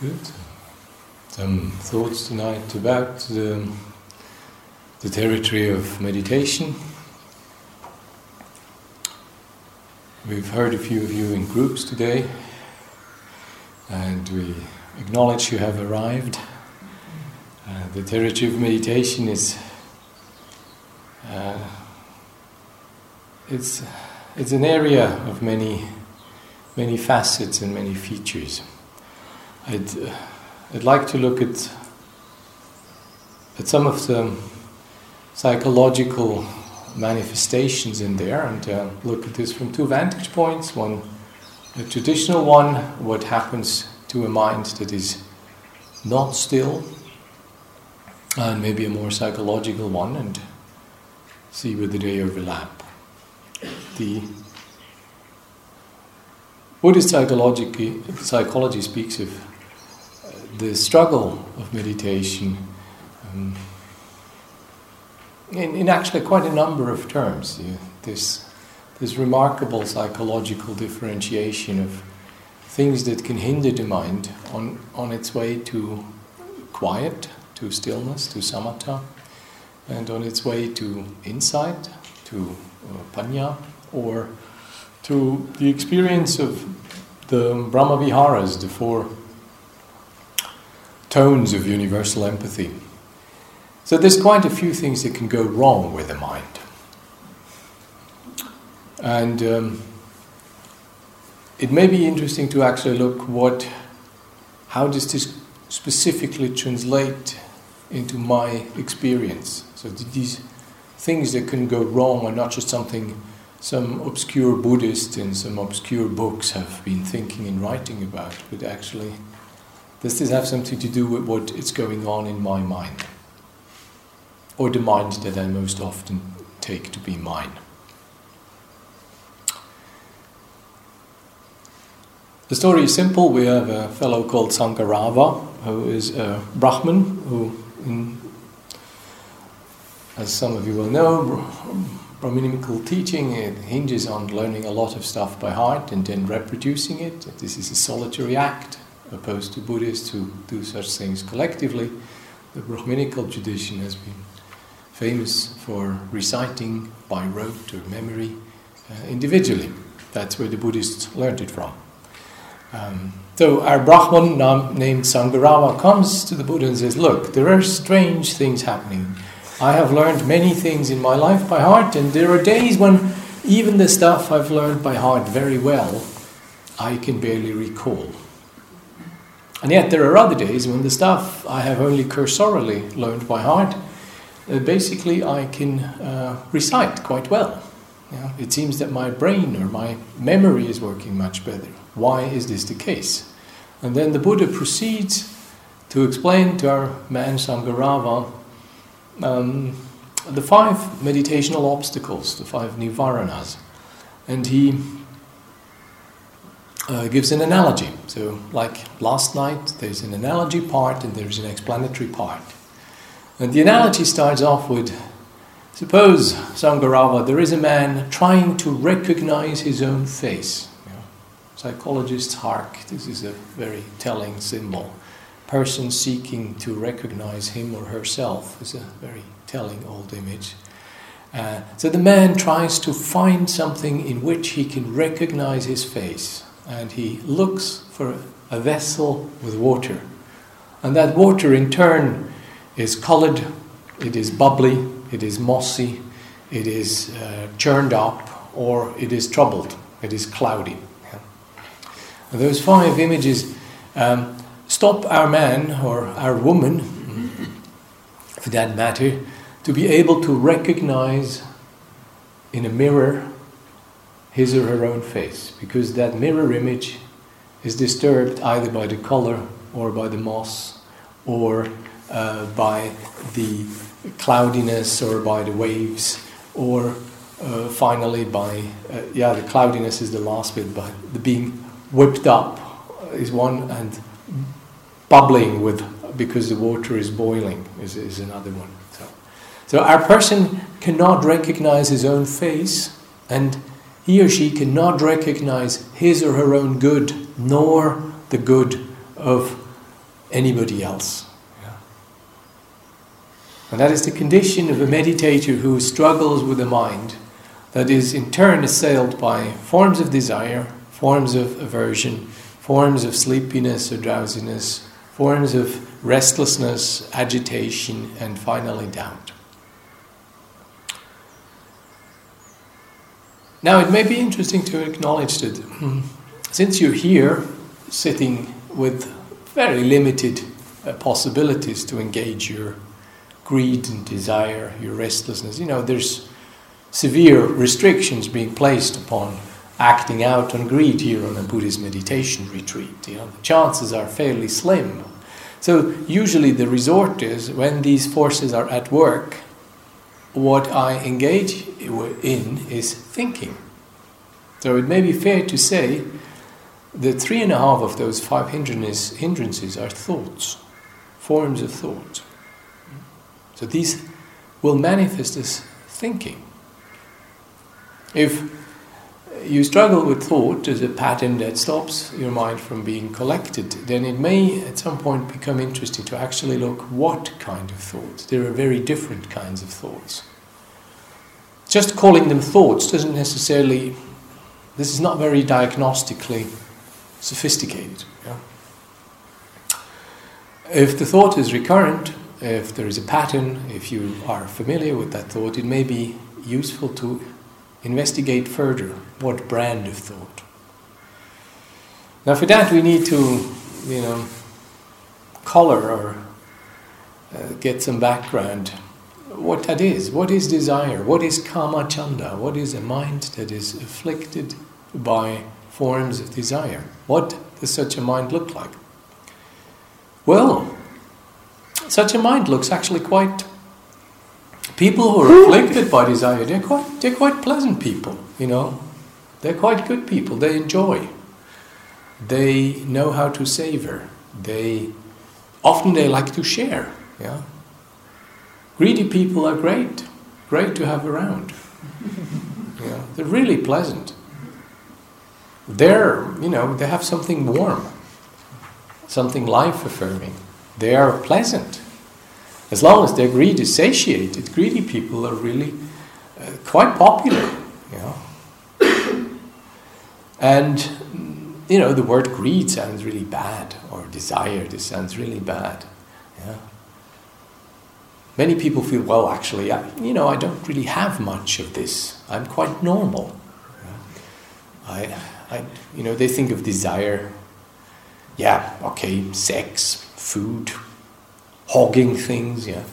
Good. Some thoughts tonight about the, the territory of meditation. We've heard a few of you in groups today, and we acknowledge you have arrived. Uh, the territory of meditation is uh, it's it's an area of many many facets and many features. I'd, uh, I'd like to look at, at some of the psychological manifestations in there and uh, look at this from two vantage points. One, a traditional one, what happens to a mind that is not still, and maybe a more psychological one, and see whether they overlap. The Buddhist psychology, psychology speaks of the struggle of meditation um, in, in, actually quite a number of terms. You, this, this remarkable psychological differentiation of things that can hinder the mind on, on its way to quiet, to stillness, to samatha, and on its way to insight, to uh, panya, or to the experience of the Brahma Viharas, the four tones of universal empathy. So there's quite a few things that can go wrong with the mind. And um, it may be interesting to actually look what, how does this specifically translate into my experience? So these things that can go wrong are not just something some obscure Buddhist in some obscure books have been thinking and writing about, but actually does this have something to do with what is going on in my mind? Or the mind that I most often take to be mine? The story is simple. We have a fellow called Sangarava, who is a Brahmin, who, as some of you will know, Brahminical teaching it hinges on learning a lot of stuff by heart and then reproducing it. This is a solitary act opposed to Buddhists who do such things collectively. The Brahminical tradition has been famous for reciting by rote or memory uh, individually. That's where the Buddhists learned it from. Um, so our Brahman named Sangarava comes to the Buddha and says, Look, there are strange things happening. I have learned many things in my life by heart, and there are days when even the stuff I've learned by heart very well, I can barely recall. And yet, there are other days when the stuff I have only cursorily learned by heart, uh, basically, I can uh, recite quite well. It seems that my brain or my memory is working much better. Why is this the case? And then the Buddha proceeds to explain to our man Sangarava um, the five meditational obstacles, the five nivaranas. And he uh, gives an analogy. So, like last night, there's an analogy part and there's an explanatory part. And the analogy starts off with suppose, Sangarava, there is a man trying to recognize his own face. Psychologists hark, this is a very telling symbol. Person seeking to recognize him or herself is a very telling old image. Uh, so the man tries to find something in which he can recognize his face and he looks for a vessel with water. And that water, in turn, is colored, it is bubbly, it is mossy, it is uh, churned up, or it is troubled, it is cloudy. Yeah. Those five images um, stop our man or our woman, for that matter, to be able to recognize in a mirror his or her own face, because that mirror image is disturbed either by the color or by the moss or uh, by the cloudiness or by the waves or uh, finally by, uh, yeah, the cloudiness is the last bit, but the being whipped up is one and bubbling with because the water is boiling is, is another one. So, so our person cannot recognize his own face and he or she cannot recognize his or her own good, nor the good of anybody else. Yeah. And that is the condition of a meditator who struggles with a mind that is in turn assailed by forms of desire, forms of aversion, forms of sleepiness or drowsiness, forms of restlessness, agitation, and finally doubt. Now, it may be interesting to acknowledge that hmm, since you're here sitting with very limited uh, possibilities to engage your greed and desire, your restlessness, you know, there's severe restrictions being placed upon acting out on greed here on a Buddhist meditation retreat. You know, the chances are fairly slim. So usually the resort is when these forces are at work, what I engage in is thinking. So it may be fair to say that three and a half of those five hindrances are thoughts, forms of thought. So these will manifest as thinking. If you struggle with thought as a pattern that stops your mind from being collected, then it may at some point become interesting to actually look what kind of thoughts. There are very different kinds of thoughts. Just calling them thoughts doesn't necessarily, this is not very diagnostically sophisticated. Yeah? If the thought is recurrent, if there is a pattern, if you are familiar with that thought, it may be useful to investigate further what brand of thought. Now, for that, we need to, you know, color or uh, get some background what that is. What is desire? What is kama chanda? What is a mind that is afflicted by forms of desire? What does such a mind look like? Well, such a mind looks actually quite. People who are afflicted by desire, they're quite, they're quite pleasant people, you know. They're quite good people. They enjoy. They know how to savor. They often they like to share. Yeah. Greedy people are great, great to have around. yeah, they're really pleasant. They're, you know, they have something warm, something life affirming. They are pleasant. As long as their greed is satiated, greedy people are really uh, quite popular, you know. and, you know, the word greed sounds really bad, or desire, this sounds really bad. Yeah many people feel, well, actually, I, you know, I don't really have much of this. I'm quite normal. I, I, you know, they think of desire. Yeah, okay, sex, food, hogging things, yeah.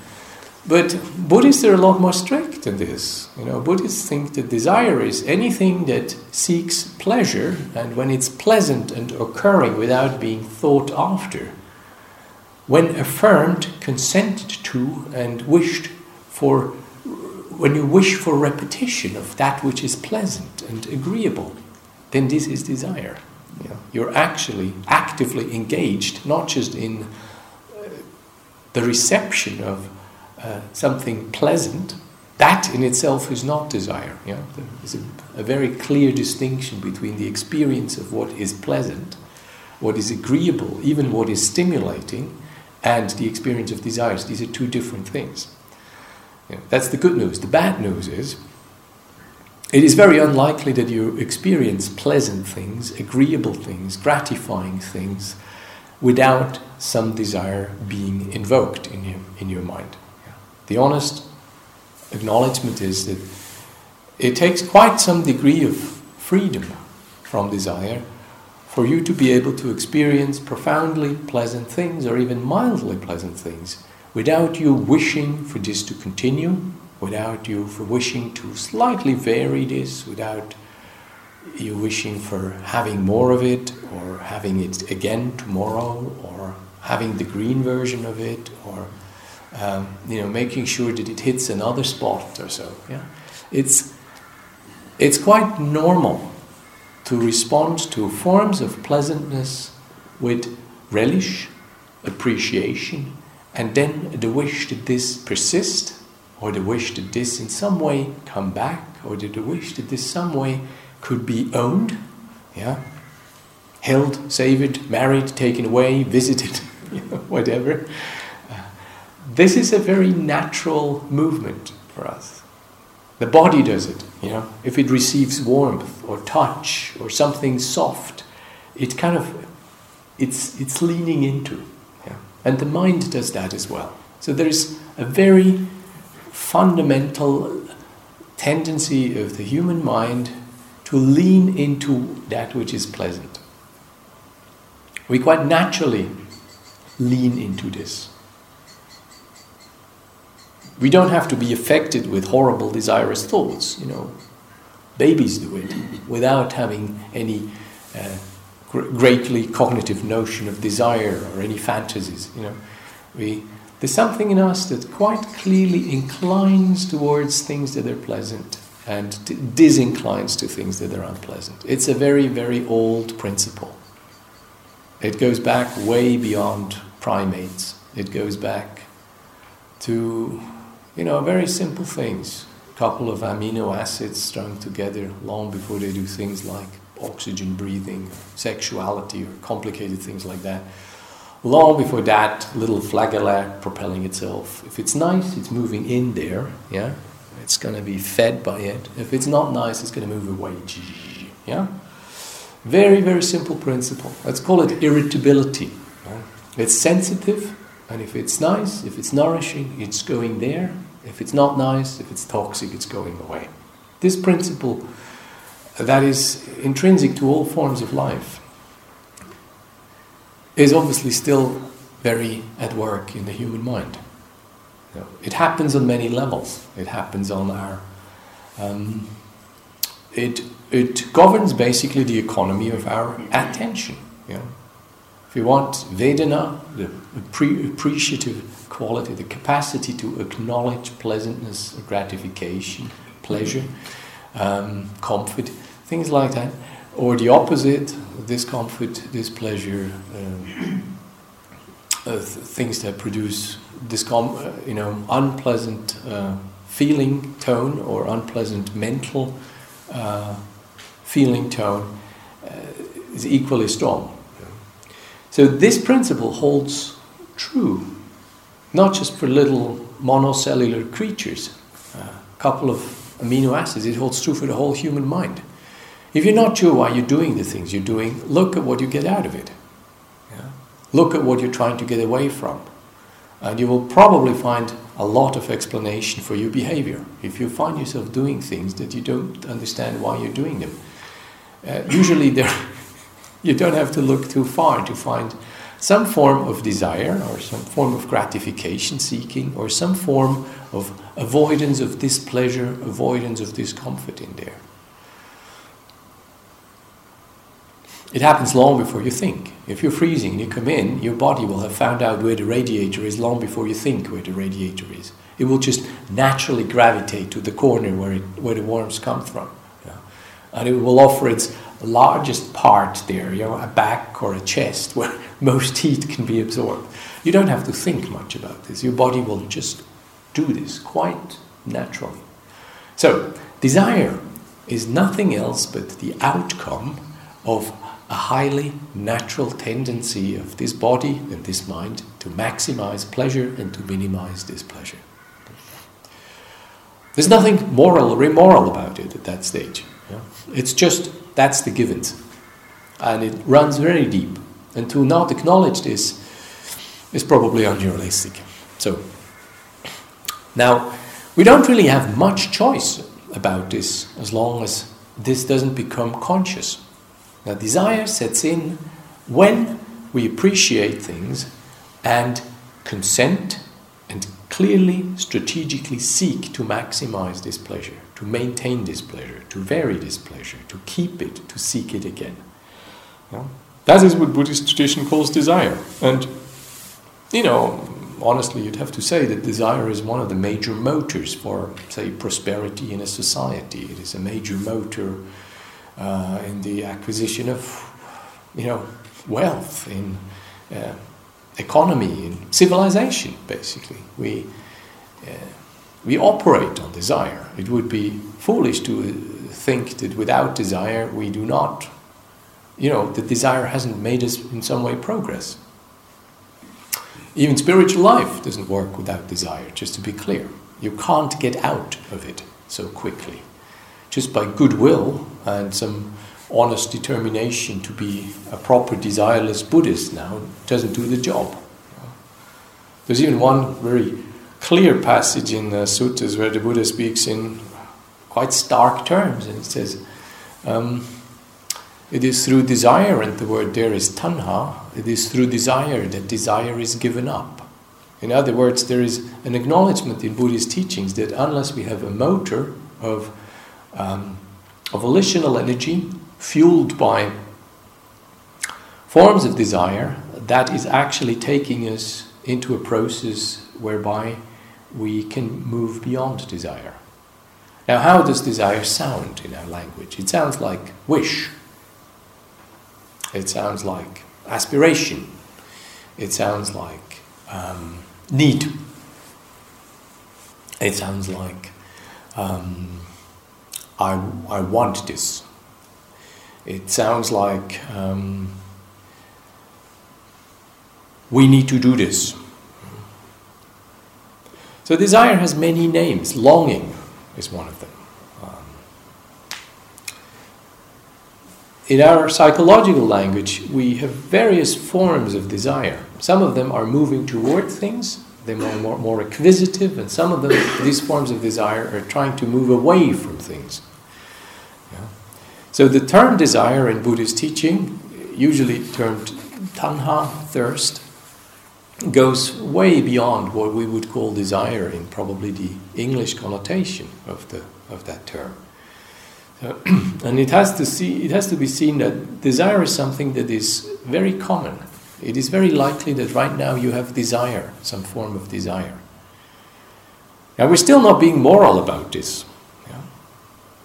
But Buddhists are a lot more strict than this. You know, Buddhists think that desire is anything that seeks pleasure, and when it's pleasant and occurring without being thought after, when affirmed, consented to, and wished for, when you wish for repetition of that which is pleasant and agreeable, then this is desire. You know, you're actually actively engaged, not just in the reception of uh, something pleasant. That in itself is not desire. Know? There's a, a very clear distinction between the experience of what is pleasant, what is agreeable, even what is stimulating, and the experience of desires. These are two different things. Know, that's the good news. The bad news is it is very unlikely that you experience pleasant things, agreeable things, gratifying things without some desire being invoked in your, in your mind. The honest acknowledgement is that it takes quite some degree of freedom from desire for you to be able to experience profoundly pleasant things or even mildly pleasant things without you wishing for this to continue, without you for wishing to slightly vary this, without you wishing for having more of it or having it again tomorrow or having the green version of it or um, you know making sure that it hits another spot or so. Yeah. It's it's quite normal to respond to forms of pleasantness with relish, appreciation, and then the wish that this persist, or the wish that this in some way come back, or the wish that this some way could be owned, yeah, held, saved, married, taken away, visited. Whatever. Uh, this is a very natural movement for us. The body does it, you know. If it receives warmth or touch or something soft, it kind of it's it's leaning into. Yeah? And the mind does that as well. So there's a very fundamental tendency of the human mind to lean into that which is pleasant. We quite naturally lean into this. We don't have to be affected with horrible, desirous thoughts, you know. Babies do it without having any uh, greatly cognitive notion of desire or any fantasies, you know. We, there's something in us that quite clearly inclines towards things that are pleasant and disinclines to things that are unpleasant. It's a very, very old principle. It goes back way beyond primates. It goes back to, you know, very simple things. A couple of amino acids strung together long before they do things like oxygen breathing, sexuality, or complicated things like that. Long before that, little flagella propelling itself. If it's nice, it's moving in there, yeah? It's going to be fed by it. If it's not nice, it's going to move away, yeah? Very, very simple principle. Let's call it irritability. It's sensitive, and if it's nice, if it's nourishing, it's going there. If it's not nice, if it's toxic, it's going away. This principle that is intrinsic to all forms of life is obviously still very at work in the human mind. It happens on many levels. It happens on our. Um, it it governs basically the economy of our attention. You know? You want Vedana, the appreciative quality, the capacity to acknowledge pleasantness, gratification, pleasure, um, comfort, things like that, or the opposite, discomfort, displeasure, um, uh, things that produce discom- uh, you know, unpleasant uh, feeling tone or unpleasant mental uh, feeling tone uh, is equally strong. So this principle holds true, not just for little monocellular creatures, a couple of amino acids, it holds true for the whole human mind. If you're not sure why you're doing the things you're doing, look at what you get out of it. Yeah? Look at what you're trying to get away from. And you will probably find a lot of explanation for your behavior. If you find yourself doing things that you don't understand why you're doing them, uh, usually there, you don't have to look too far to find some form of desire or some form of gratification seeking or some form of avoidance of displeasure, avoidance of discomfort in there. It happens long before you think. If you're freezing and you come in, your body will have found out where the radiator is long before you think where the radiator is. It will just naturally gravitate to the corner where, it, where the warmth comes from. Yeah. And it will offer its largest part there, you know, a back or a chest where most heat can be absorbed. You don't have to think much about this. Your body will just do this quite naturally. So, desire is nothing else but the outcome of a highly natural tendency of this body and this mind to maximize pleasure and to minimize displeasure. There's nothing moral or immoral about it at that stage. Yeah? It's just that's the givens. And it runs very deep. And to not acknowledge this is probably unrealistic. So, now, we don't really have much choice about this as long as this doesn't become conscious. Now, desire sets in when we appreciate things and consent and clearly, strategically seek to maximize this pleasure, to maintain this pleasure, to vary this pleasure, to keep it, to seek it again. Yeah? That is what Buddhist tradition calls desire. And, you know, honestly, you'd have to say that desire is one of the major motors for, say, prosperity in a society. It is a major motor uh, in the acquisition of, you know, wealth, in uh, economy, in civilization. Basically, we uh, we operate on desire. It would be foolish to think that without desire we do not, you know, that desire hasn't made us in some way progress. Even spiritual life doesn't work without desire, just to be clear. You can't get out of it so quickly. Just by goodwill and some honest determination to be a proper desireless Buddhist now doesn't do the job. There's even one very clear passage in the suttas where the Buddha speaks in quite stark terms, and he says, um, It is through desire, and the word there is tanha, it is through desire that desire is given up. In other words, there is an acknowledgement in Buddhist teachings that unless we have a motor of, um, of volitional energy fueled by forms of desire, that is actually taking us into a process whereby we can move beyond desire. Now, how does desire sound in our language? It sounds like wish, it sounds like aspiration, it sounds like um, need, it sounds like um, I, I want this. It sounds like um, we need to do this. So desire has many names. Longing is one of them. Um, in our psychological language, we have various forms of desire. Some of them are moving toward things, they're more, more, more acquisitive, and some of them, these forms of desire, are trying to move away from things. Yeah. So the term desire in Buddhist teaching, usually termed tanha, thirst, goes way beyond what we would call desire in probably the English connotation of the of that term. Uh, so, and it has to see it has to be seen that desire is something that is very common. It is very likely that right now you have desire, some form of desire. Now we're still not being moral about this. Yeah?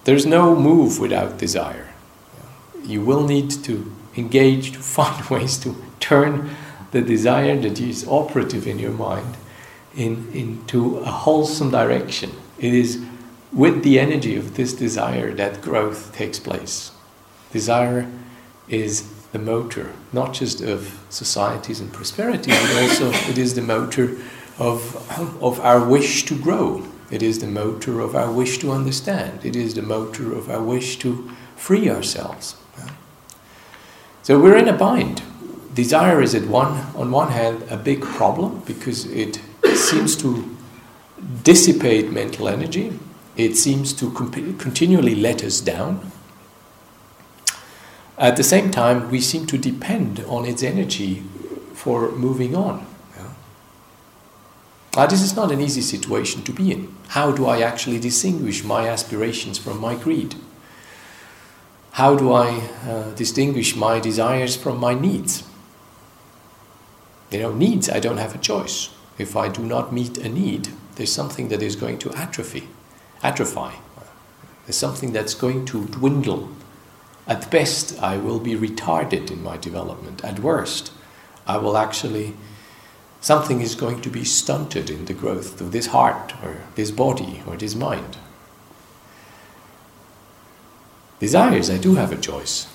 There's no move without desire. Yeah? You will need to engage to find ways to turn the desire that is operative in your mind in, into a wholesome direction. It is with the energy of this desire that growth takes place. Desire is the motor, not just of societies and prosperity, but also it is the motor of, of our wish to grow. It is the motor of our wish to understand. It is the motor of our wish to free ourselves. So we're in a bind desire is at one on one hand a big problem because it seems to dissipate mental energy. It seems to comp- continually let us down. At the same time we seem to depend on its energy for moving on. Now, this is not an easy situation to be in. How do i actually distinguish my aspirations from my greed? How do i uh, distinguish my desires from my needs you know, needs, I don't have a choice. If I do not meet a need, there's something that is going to atrophy, atrophy. There's something that's going to dwindle. At best, I will be retarded in my development. At worst, I will actually, something is going to be stunted in the growth of this heart or this body or this mind. Desires, I do have a choice.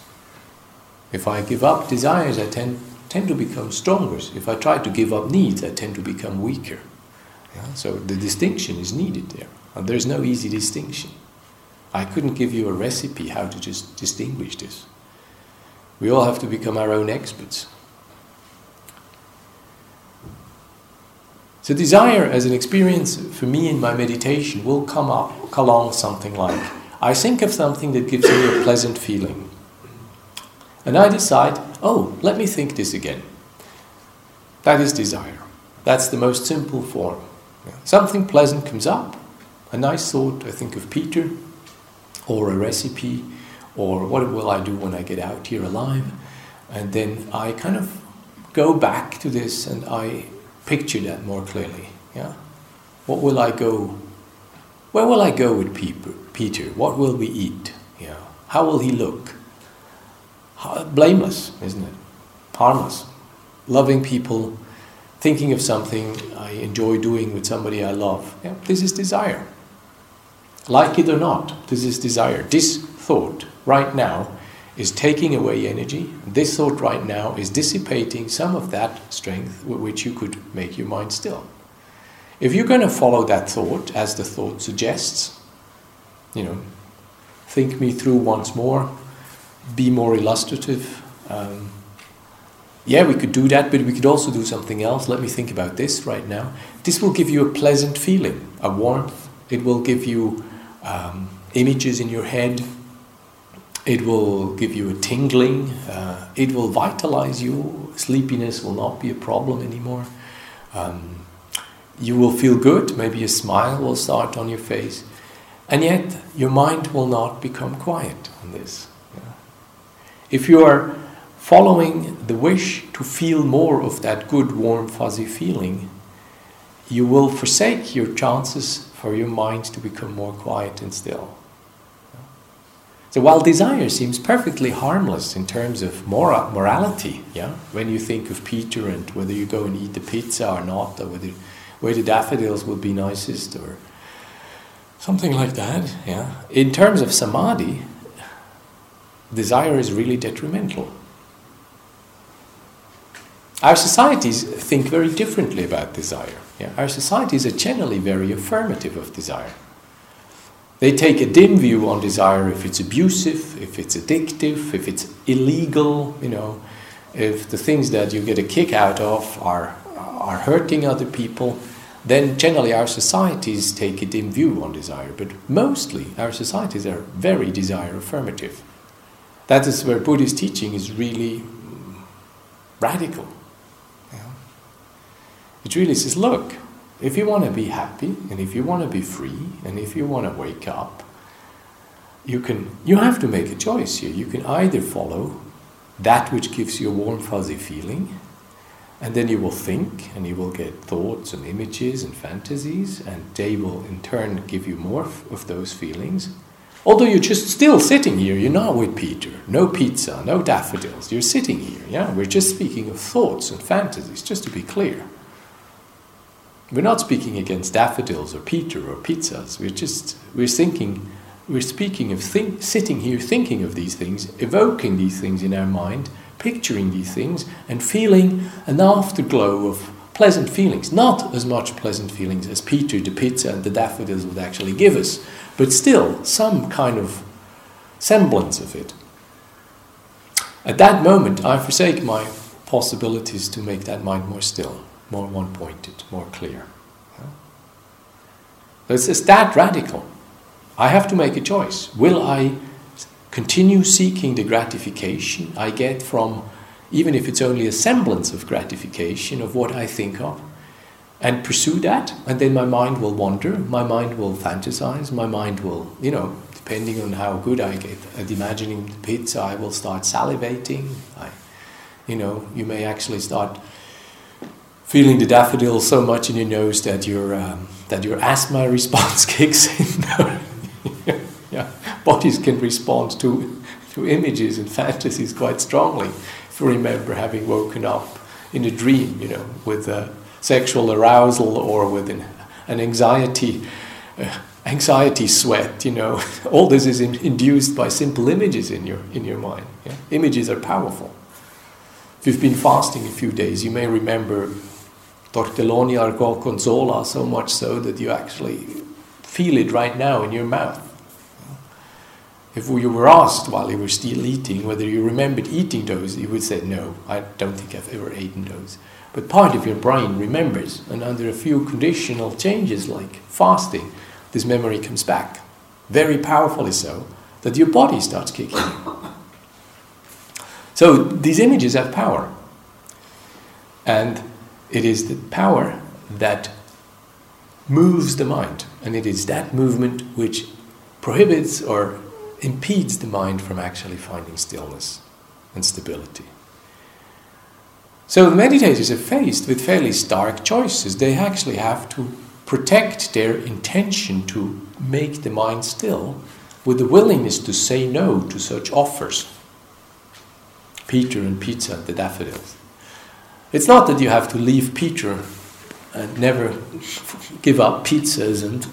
If I give up desires, I tend tend to become stronger. If I try to give up needs, I tend to become weaker. Yeah? So the distinction is needed there. Uh, and there's no easy distinction. I couldn't give you a recipe how to just distinguish this. We all have to become our own experts. So desire as an experience for me in my meditation will come up along something like I think of something that gives me a pleasant feeling. And I decide, oh, let me think this again. That is desire. That's the most simple form. Something pleasant comes up, a nice thought, I think of Peter, or a recipe, or what will I do when I get out here alive? And then I kind of go back to this and I picture that more clearly. Yeah? What will I go? Where will I go with Peter? What will we eat? Yeah. How will he look? Blameless, isn't it? Harmless. Loving people, thinking of something I enjoy doing with somebody I love. Yeah, this is desire. Like it or not, this is desire. This thought, right now, is taking away energy. This thought right now is dissipating some of that strength with which you could make your mind still. If you're going to follow that thought as the thought suggests, you know, think me through once more, be more illustrative. Um, yeah, we could do that, but we could also do something else. Let me think about this right now. This will give you a pleasant feeling, a warmth. It will give you um, images in your head it will give you a tingling. Uh, it will vitalize you. Sleepiness will not be a problem anymore. Um, you will feel good. Maybe a smile will start on your face. And yet, your mind will not become quiet on this. If you are following the wish to feel more of that good, warm, fuzzy feeling, you will forsake your chances for your mind to become more quiet and still. So while desire seems perfectly harmless in terms of mora- morality, yeah, when you think of Peter and whether you go and eat the pizza or not, or whether where the daffodils would be nicest, or something like that, yeah. In terms of samadhi, desire is really detrimental. Our societies think very differently about desire. Yeah? Our societies are generally very affirmative of desire. They take a dim view on desire if it's abusive, if it's addictive, if it's illegal, you know, if the things that you get a kick out of are, are hurting other people, then generally our societies take a dim view on desire. But mostly our societies are very desire affirmative. That is where Buddhist teaching is really mm, radical. It really says, look, if you want to be happy and if you want to be free and if you want to wake up, you can you have to make a choice here. You can either follow that which gives you a warm fuzzy feeling, and then you will think and you will get thoughts and images and fantasies, and they will in turn give you more of those feelings. Although you're just still sitting here, you're not with Peter. No pizza, no daffodils. You're sitting here, yeah? We're just speaking of thoughts and fantasies, just to be clear. We're not speaking against daffodils or Peter or pizzas. We're just we're thinking, we're speaking of think, sitting here thinking of these things, evoking these things in our mind, picturing these things, and feeling an afterglow of pleasant feelings. Not as much pleasant feelings as Peter, the pizza, and the daffodils would actually give us, but still some kind of semblance of it. At that moment, I forsake my possibilities to make that mind more still more one pointed, more clear. It's, it's that radical. I have to make a choice. Will I continue seeking the gratification I get from, even if it's only a semblance of gratification of what I think of, and pursue that? And then my mind will wander, my mind will fantasize, my mind will, you know, depending on how good I get at imagining the pizza, I will start salivating. I, you know, you may actually start feeling the daffodil so much in your nose that your um, that your asthma response kicks in. yeah, bodies can respond to to images and fantasies quite strongly. If you remember having woken up in a dream, you know, with a sexual arousal or with an, an anxiety. Uh, anxiety sweat, you know, all this is in, induced by simple images in your in your mind. Yeah? Images are powerful. If you've been fasting a few days, you may remember tortelloni al gorgonzola so much so that you actually feel it right now in your mouth. If you were asked while you were still eating whether you remembered eating those, you would say, No, I don't think I've ever eaten those. But part of your brain remembers, and under a few conditional changes like fasting, this memory comes back. Very powerfully so, that your body starts kicking in. So these images have power. And it is the power that moves the mind, and it is that movement which prohibits or impedes the mind from actually finding stillness and stability. So the meditators are faced with fairly stark choices. They actually have to protect their intention to make the mind still with the willingness to say no to such offers. Peter and pizza, and the daffodils. It's not that you have to leave Peter and never give up pizzas and,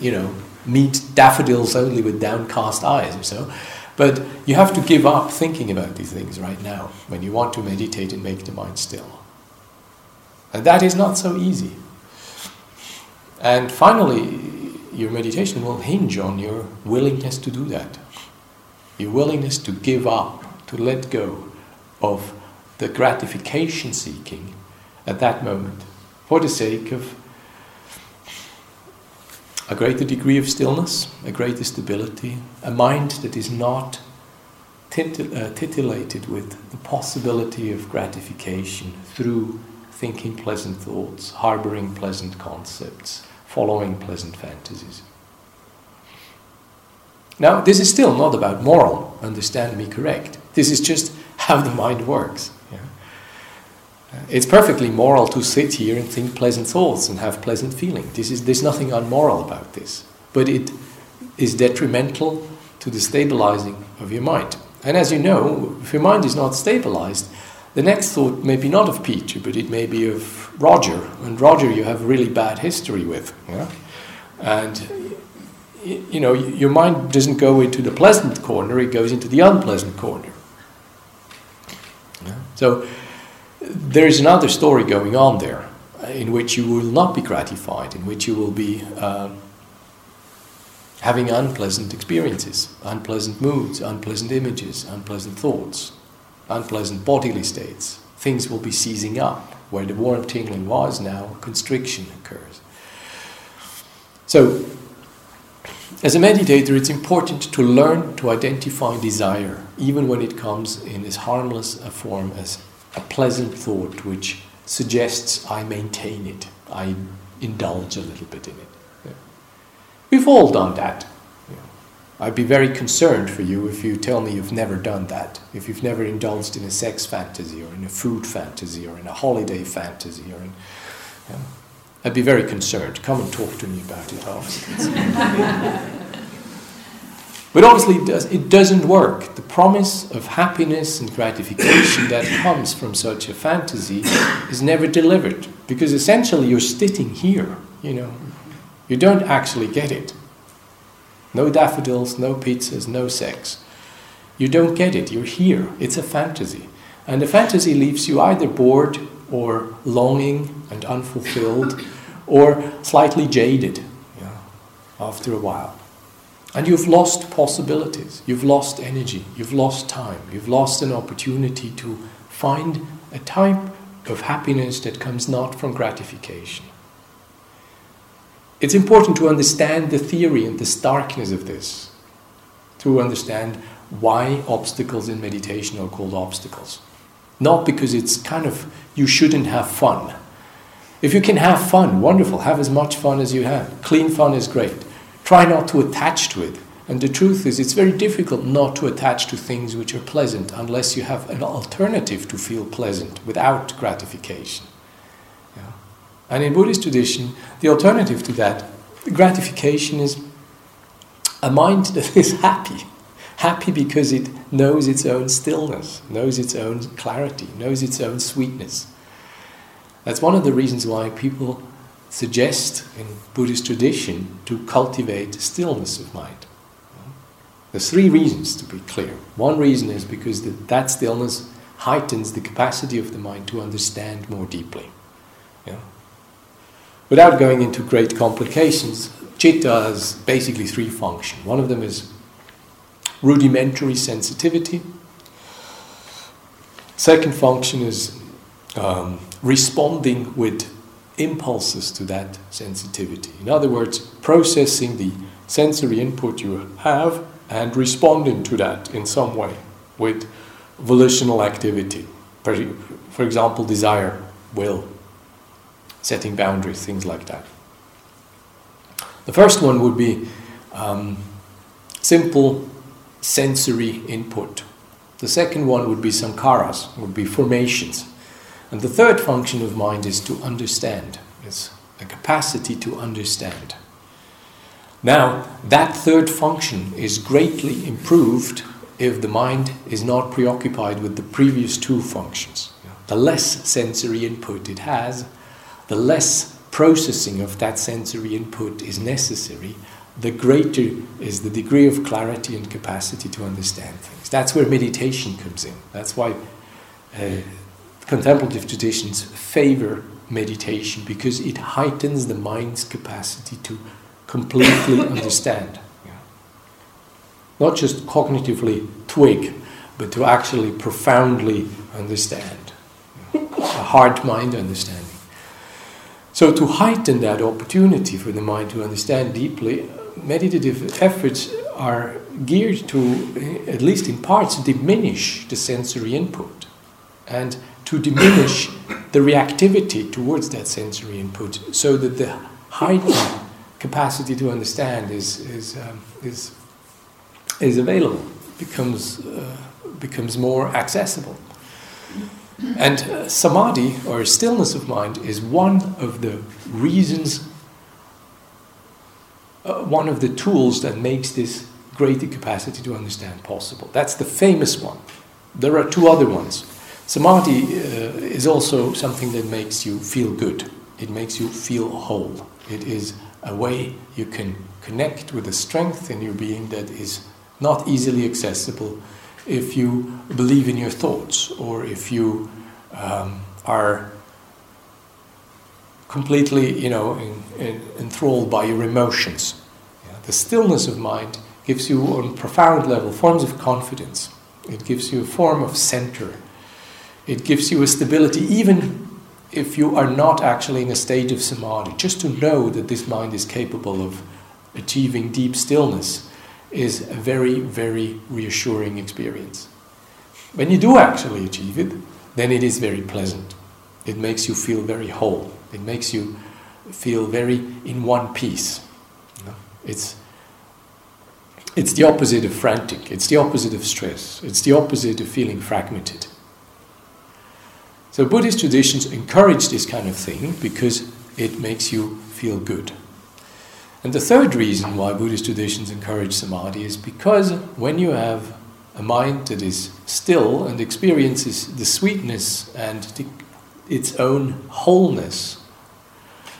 you know, meet daffodils only with downcast eyes or so. But you have to give up thinking about these things right now when you want to meditate and make the mind still. And that is not so easy. And finally, your meditation will hinge on your willingness to do that. Your willingness to give up, to let go of the gratification seeking at that moment for the sake of a greater degree of stillness, a greater stability, a mind that is not uh, titillated with the possibility of gratification through thinking pleasant thoughts, harboring pleasant concepts, following pleasant fantasies. Now, this is still not about moral, understand me correct. This is just how the mind works. It's perfectly moral to sit here and think pleasant thoughts and have pleasant feeling. This is, there's nothing unmoral about this. But it is detrimental to the stabilizing of your mind. And as you know, if your mind is not stabilized, the next thought may be not of Peter, but it may be of Roger. And Roger, you have really bad history with. Yeah? And you know, your mind doesn't go into the pleasant corner; it goes into the unpleasant corner. Yeah? So there is another story going on there, in which you will not be gratified, in which you will be um, having unpleasant experiences, unpleasant moods, unpleasant images, unpleasant thoughts unpleasant bodily states. Things will be seizing up. Where the warm tingling was, now constriction occurs. So, as a meditator, it's important to learn to identify desire, even when it comes in as harmless a form as a pleasant thought which suggests I maintain it, I indulge a little bit in it. Yeah. We've all done that. I'd be very concerned for you if you tell me you've never done that, if you've never indulged in a sex fantasy or in a food fantasy or in a holiday fantasy or in. Know, I'd be very concerned. Come and talk to me about it afterwards. but obviously, it, does, it doesn't work. The promise of happiness and gratification that comes from such a fantasy is never delivered because essentially you're sitting here, you know. You don't actually get it. No daffodils, no pizzas, no sex. You don't get it. You're here. It's a fantasy. And the fantasy leaves you either bored or longing and unfulfilled or slightly jaded after a while. And you've lost possibilities, you've lost energy, you've lost time, you've lost an opportunity to find a type of happiness that comes not from gratification. It's important to understand the theory and the starkness of this, to understand why obstacles in meditation are called obstacles. Not because it's kind of, you shouldn't have fun. If you can have fun, wonderful, have as much fun as you have. Clean fun is great. Try not to attach to it. And the truth is, it's very difficult not to attach to things which are pleasant unless you have an alternative to feel pleasant without gratification. And in Buddhist tradition, the alternative to that gratification is a mind that is happy. Happy because it knows its own stillness, knows its own clarity, knows its own sweetness. That's one of the reasons why people suggest in Buddhist tradition to cultivate stillness of mind. There's three reasons to be clear. One reason is because that stillness heightens the capacity of the mind to understand more deeply. Without going into great complications, chitta has basically three functions. One of them is rudimentary sensitivity. Second function is um, responding with impulses to that sensitivity. In other words, processing the sensory input you have and responding to that in some way with volitional activity. For example, desire, will, setting boundaries, things like that. The first one would be um, simple sensory input. The second one would be sankharas, would be formations. And the third function of mind is to understand. It's a capacity to understand. Now, that third function is greatly improved if the mind is not preoccupied with the previous two functions. The less sensory input it has, the less processing of that sensory input is necessary, the greater is the degree of clarity and capacity to understand things. That's where meditation comes in. That's why uh, contemplative traditions favor meditation because it heightens the mind's capacity to completely understand. Yeah. Not just cognitively twig, but to actually profoundly understand. Yeah. A heart mind understanding. So, to heighten that opportunity for the mind to understand deeply, meditative efforts are geared to, eh, at least in parts, diminish the sensory input and to diminish the reactivity towards that sensory input so that the heightened capacity to understand is, is, um, is, is available, becomes, uh, becomes more accessible. And uh, samadhi, or stillness of mind, is one of the reasons, uh, one of the tools that makes this greater capacity to understand possible. That's the famous one. There are two other ones. Samadhi uh, is also something that makes you feel good. It makes you feel whole. It is a way you can connect with a strength in your being that is not easily accessible if you believe in your thoughts or if you um, are completely, you know, in, in, enthralled by your emotions. Yeah? The stillness of mind gives you, on a profound level, forms of confidence. It gives you a form of center it gives you a stability, even if you are not actually in a state of samadhi. Just to know that this mind is capable of achieving deep stillness is a very, very reassuring experience. When you do actually achieve it, then it is very pleasant. It makes you feel very whole. It makes you feel very in one piece. It's, it's the opposite of frantic. It's the opposite of stress. It's the opposite of feeling fragmented. So Buddhist traditions encourage this kind of thing because it makes you feel good. And the third reason why Buddhist traditions encourage samadhi is because when you have a mind that is still and experiences the sweetness and the, its own wholeness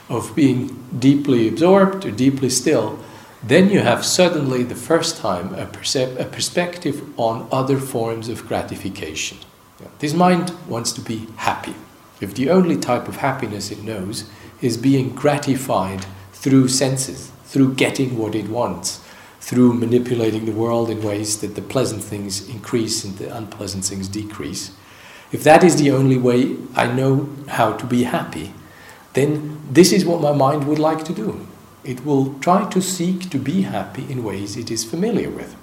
of being deeply absorbed or deeply still, then you have suddenly the first time a, percep- a perspective on other forms of gratification. This mind wants to be happy. If the only type of happiness it knows is being gratified through senses, through getting what it wants, through manipulating the world in ways that the pleasant things increase and the unpleasant things decrease, if that is the only way I know how to be happy, then this is what my mind would like to do. It will try to seek to be happy in ways it is familiar with.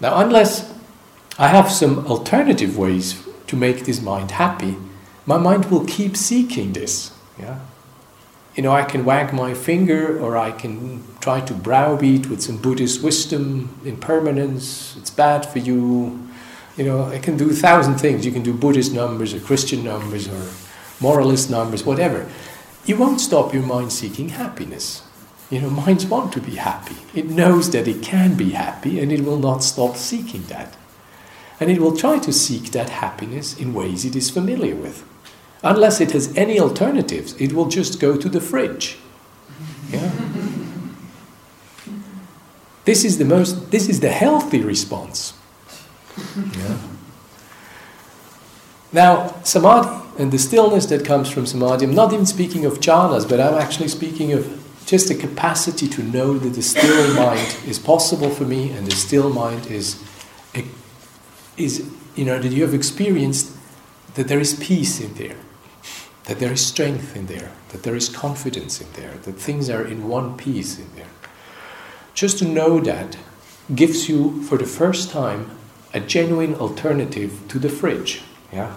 Now, unless I have some alternative ways to make this mind happy, my mind will keep seeking this. Yeah? You know, I can wag my finger or I can try to browbeat with some Buddhist wisdom, impermanence, it's bad for you. You know, I can do a thousand things. You can do Buddhist numbers or Christian numbers or moralist numbers, whatever. You won't stop your mind seeking happiness. You know, minds want to be happy. It knows that it can be happy and it will not stop seeking that and it will try to seek that happiness in ways it is familiar with. Unless it has any alternatives, it will just go to the fridge. Yeah? This is the most this is the healthy response. Yeah. Now, samadhi and the stillness that comes from samadhi, I'm not even speaking of jhanas, but I'm actually speaking of just the capacity to know that the still mind is possible for me and the still mind is is, you know, that you have experienced that there is peace in there, that there is strength in there, that there is confidence in there, that things are in one piece in there. Just to know that gives you, for the first time, a genuine alternative to the fridge, yeah?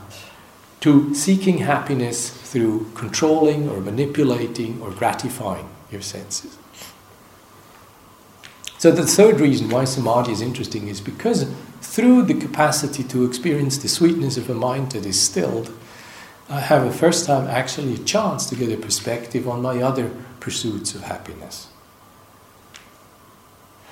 to seeking happiness through controlling or manipulating or gratifying your senses. So, the third reason why samadhi is interesting is because through the capacity to experience the sweetness of a mind that is stilled, I have a first time actually a chance to get a perspective on my other pursuits of happiness.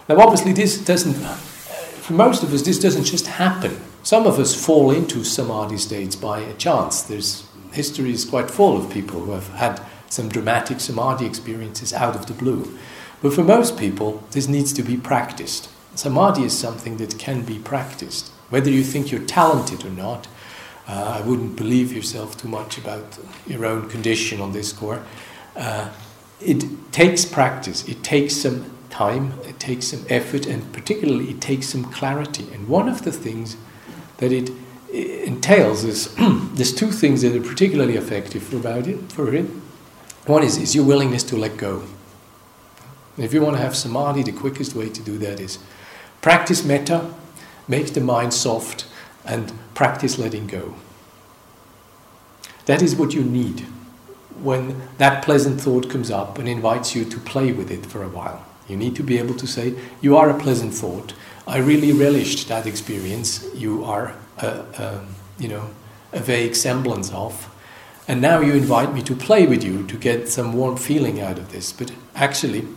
Now, obviously, this doesn't, uh, for most of us, this doesn't just happen. Some of us fall into samadhi states by a chance. There's history is quite full of people who have had some dramatic samadhi experiences out of the blue. But for most people, this needs to be practiced. Samadhi is something that can be practiced. Whether you think you're talented or not, uh, I wouldn't believe yourself too much about your own condition on this score. Uh, it takes practice, it takes some time, it takes some effort, and particularly it takes some clarity. And one of the things that it, entails is there's two things that are particularly effective about it for it. One is, is your willingness to let go. If you want to have samadhi, the quickest way to do that is practice metta, make the mind soft, and practice letting go. That is what you need when that pleasant thought comes up and invites you to play with it for a while. You need to be able to say, You are a pleasant thought. I really relished that experience. You are a, a, you know, a vague semblance of. And now you invite me to play with you to get some warm feeling out of this. But actually,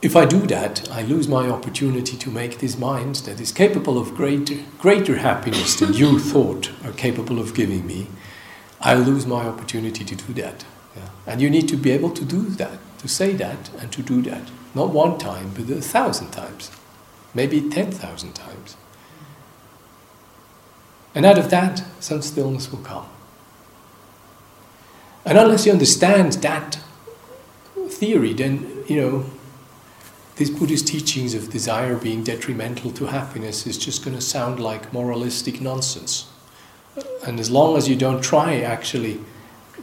if I do that, I lose my opportunity to make this mind that is capable of greater, greater happiness than you thought are capable of giving me. I lose my opportunity to do that. Yeah. And you need to be able to do that, to say that, and to do that. Not one time, but a thousand times, maybe ten thousand times. And out of that, some stillness will come. And unless you understand that theory, then, you know, these Buddhist teachings of desire being detrimental to happiness is just going to sound like moralistic nonsense. And as long as you don't try actually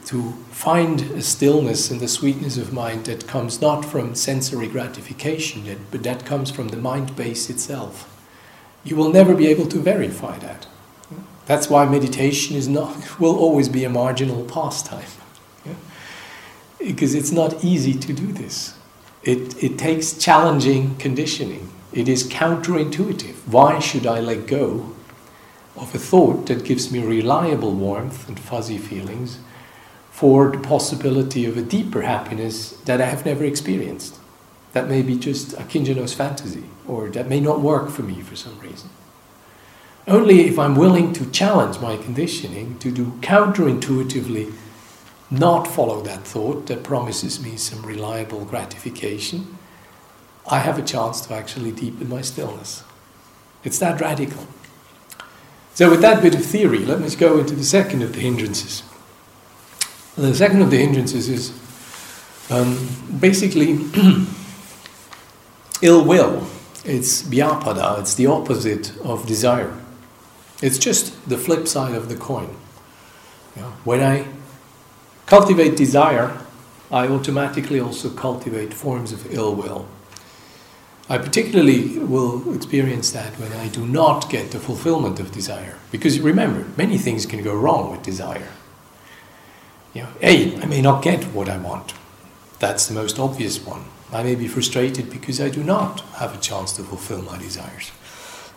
to find a stillness and the sweetness of mind that comes not from sensory gratification, but that comes from the mind base itself, you will never be able to verify that. That's why meditation is not will always be a marginal pastime. Because it's not easy to do this. It, it takes challenging conditioning. It is counterintuitive. Why should I let go of a thought that gives me reliable warmth and fuzzy feelings for the possibility of a deeper happiness that I have never experienced? That may be just Akincano's fantasy, or that may not work for me for some reason. Only if I'm willing to challenge my conditioning, to do counterintuitively not follow that thought that promises me some reliable gratification, I have a chance to actually deepen my stillness. It's that radical. So, with that bit of theory, let us go into the second of the hindrances. The second of the hindrances is um, basically ill will. It's vyapada, it's the opposite of desire. It's just the flip side of the coin. When I cultivate desire, I automatically also cultivate forms of ill will. I particularly will experience that when I do not get the fulfillment of desire. Because remember, many things can go wrong with desire. You know, A, I may not get what I want. That's the most obvious one. I may be frustrated because I do not have a chance to fulfill my desires.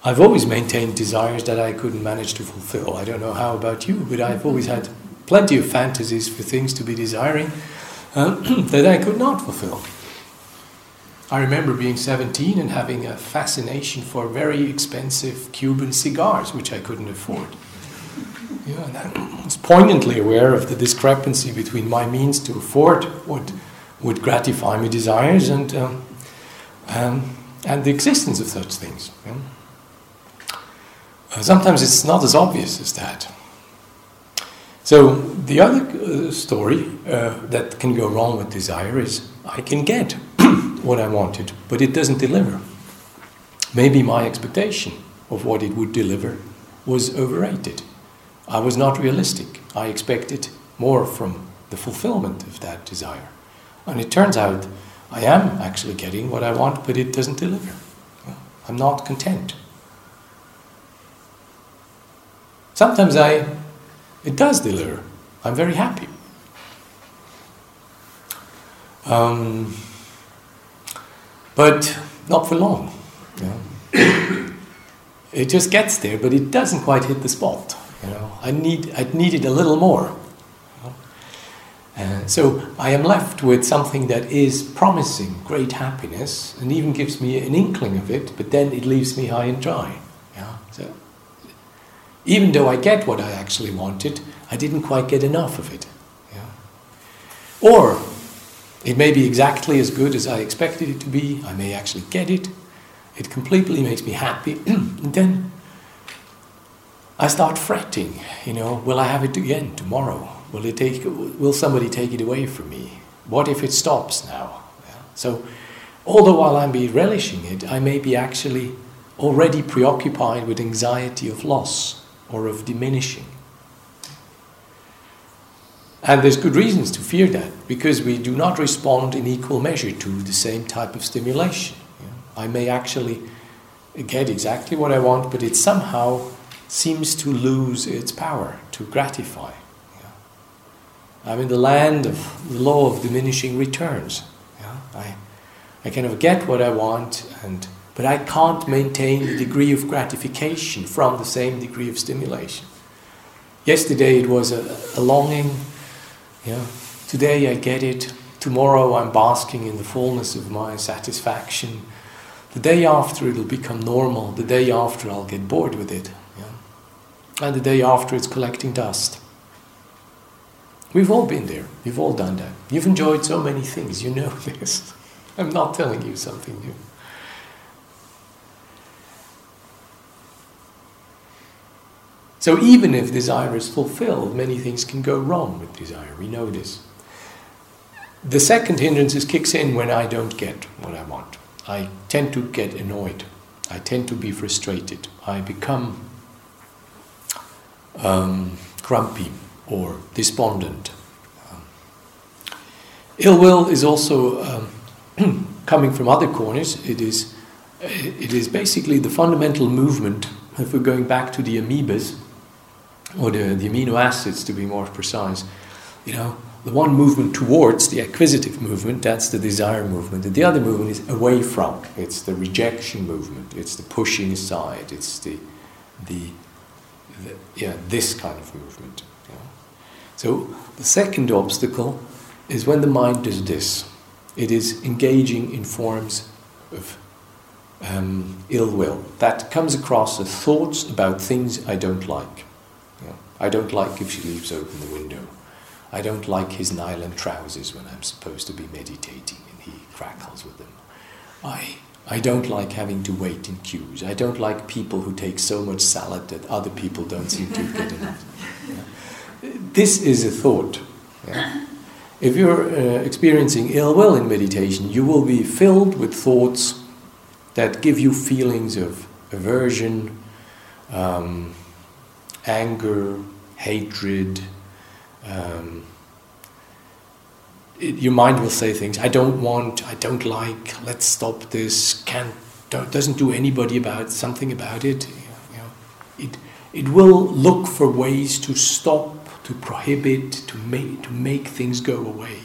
I've always maintained desires that I couldn't manage to fulfill. I don't know how about you, but I've always had plenty of fantasies for things to be desiring uh, that I could not fulfill. I remember being 17 and having a fascination for very expensive Cuban cigars, which I couldn't afford. Yeah, I was poignantly aware of the discrepancy between my means to afford what would gratify my desires and, um, um, and the existence of such things. Uh, sometimes it's not as obvious as that. So the other uh, story uh, that can go wrong with desire is I can get what I wanted, but it doesn't deliver. Maybe my expectation of what it would deliver was overrated. I was not realistic. I expected more from the fulfillment of that desire. And it turns out I am actually getting what I want, but it doesn't deliver. I'm not content. Sometimes I it does deliver. I'm very happy. Um, but not for long. You know? it just gets there, but it doesn't quite hit the spot. You know, I need I a little more. Uh, so I am left with something that is promising great happiness and even gives me an inkling of it, but then it leaves me high and dry. Even though I get what I actually wanted, I didn't quite get enough of it. Yeah? Or It may be exactly as good as I expected it to be. I may actually get it. It completely makes me happy. and then I start fretting. You know, will I have it again tomorrow? Will it take? Will somebody take it away from me? What if it stops now? Yeah. So, although while I'm be relishing it, I may be actually already preoccupied with anxiety of loss or of diminishing. And there's good reasons to fear that because we do not respond in equal measure to the same type of stimulation. I may actually get exactly what I want, but it somehow seems to lose its power to gratify. I'm in the land of the law of diminishing returns. I, I kind of get what I want, and, but I can't maintain the degree of gratification from the same degree of stimulation. Yesterday it was a, a longing yeah. Today I get it. Tomorrow I'm basking in the fullness of my satisfaction. The day after it'll become normal. The day after I'll get bored with it. Yeah. And the day after it's collecting dust. We've all been there. We've all done that. You've enjoyed so many things. You know this. I'm not telling you something new. So even if desire is fulfilled, many things can go wrong with desire. We know this. The second hindrance is kicks in when I don't get what I want. I tend to get annoyed. I tend to be frustrated. I become um, grumpy or despondent. Um, ill will is also um, coming from other corners. It is, it is basically the fundamental movement, if we're going back to the amoebas, or the, the amino acids to be more precise, you know, the one movement towards the acquisitive movement, that's the desire movement. And the other movement is away from. It's the rejection movement. It's the pushing aside. It's the, the, the yeah, this kind of movement. So the second obstacle is when the mind does this. It is engaging in forms of um, ill will. That comes across as thoughts about things I don't like. I don't like if she leaves open the window. I don't like his nylon trousers when I'm supposed to be meditating and he crackles with them. I, I don't like having to wait in queues. I don't like people who take so much salad that other people don't seem to get enough. Yeah. This is a thought. Yeah. If you're uh, experiencing ill will in meditation, you will be filled with thoughts that give you feelings of aversion, um, anger, hatred. Um, it, your mind will say things I don't want, I don't like. Let's stop this. Can't doesn't do anybody about something about it. You know, it it will look for ways to stop, to prohibit, to make to make things go away,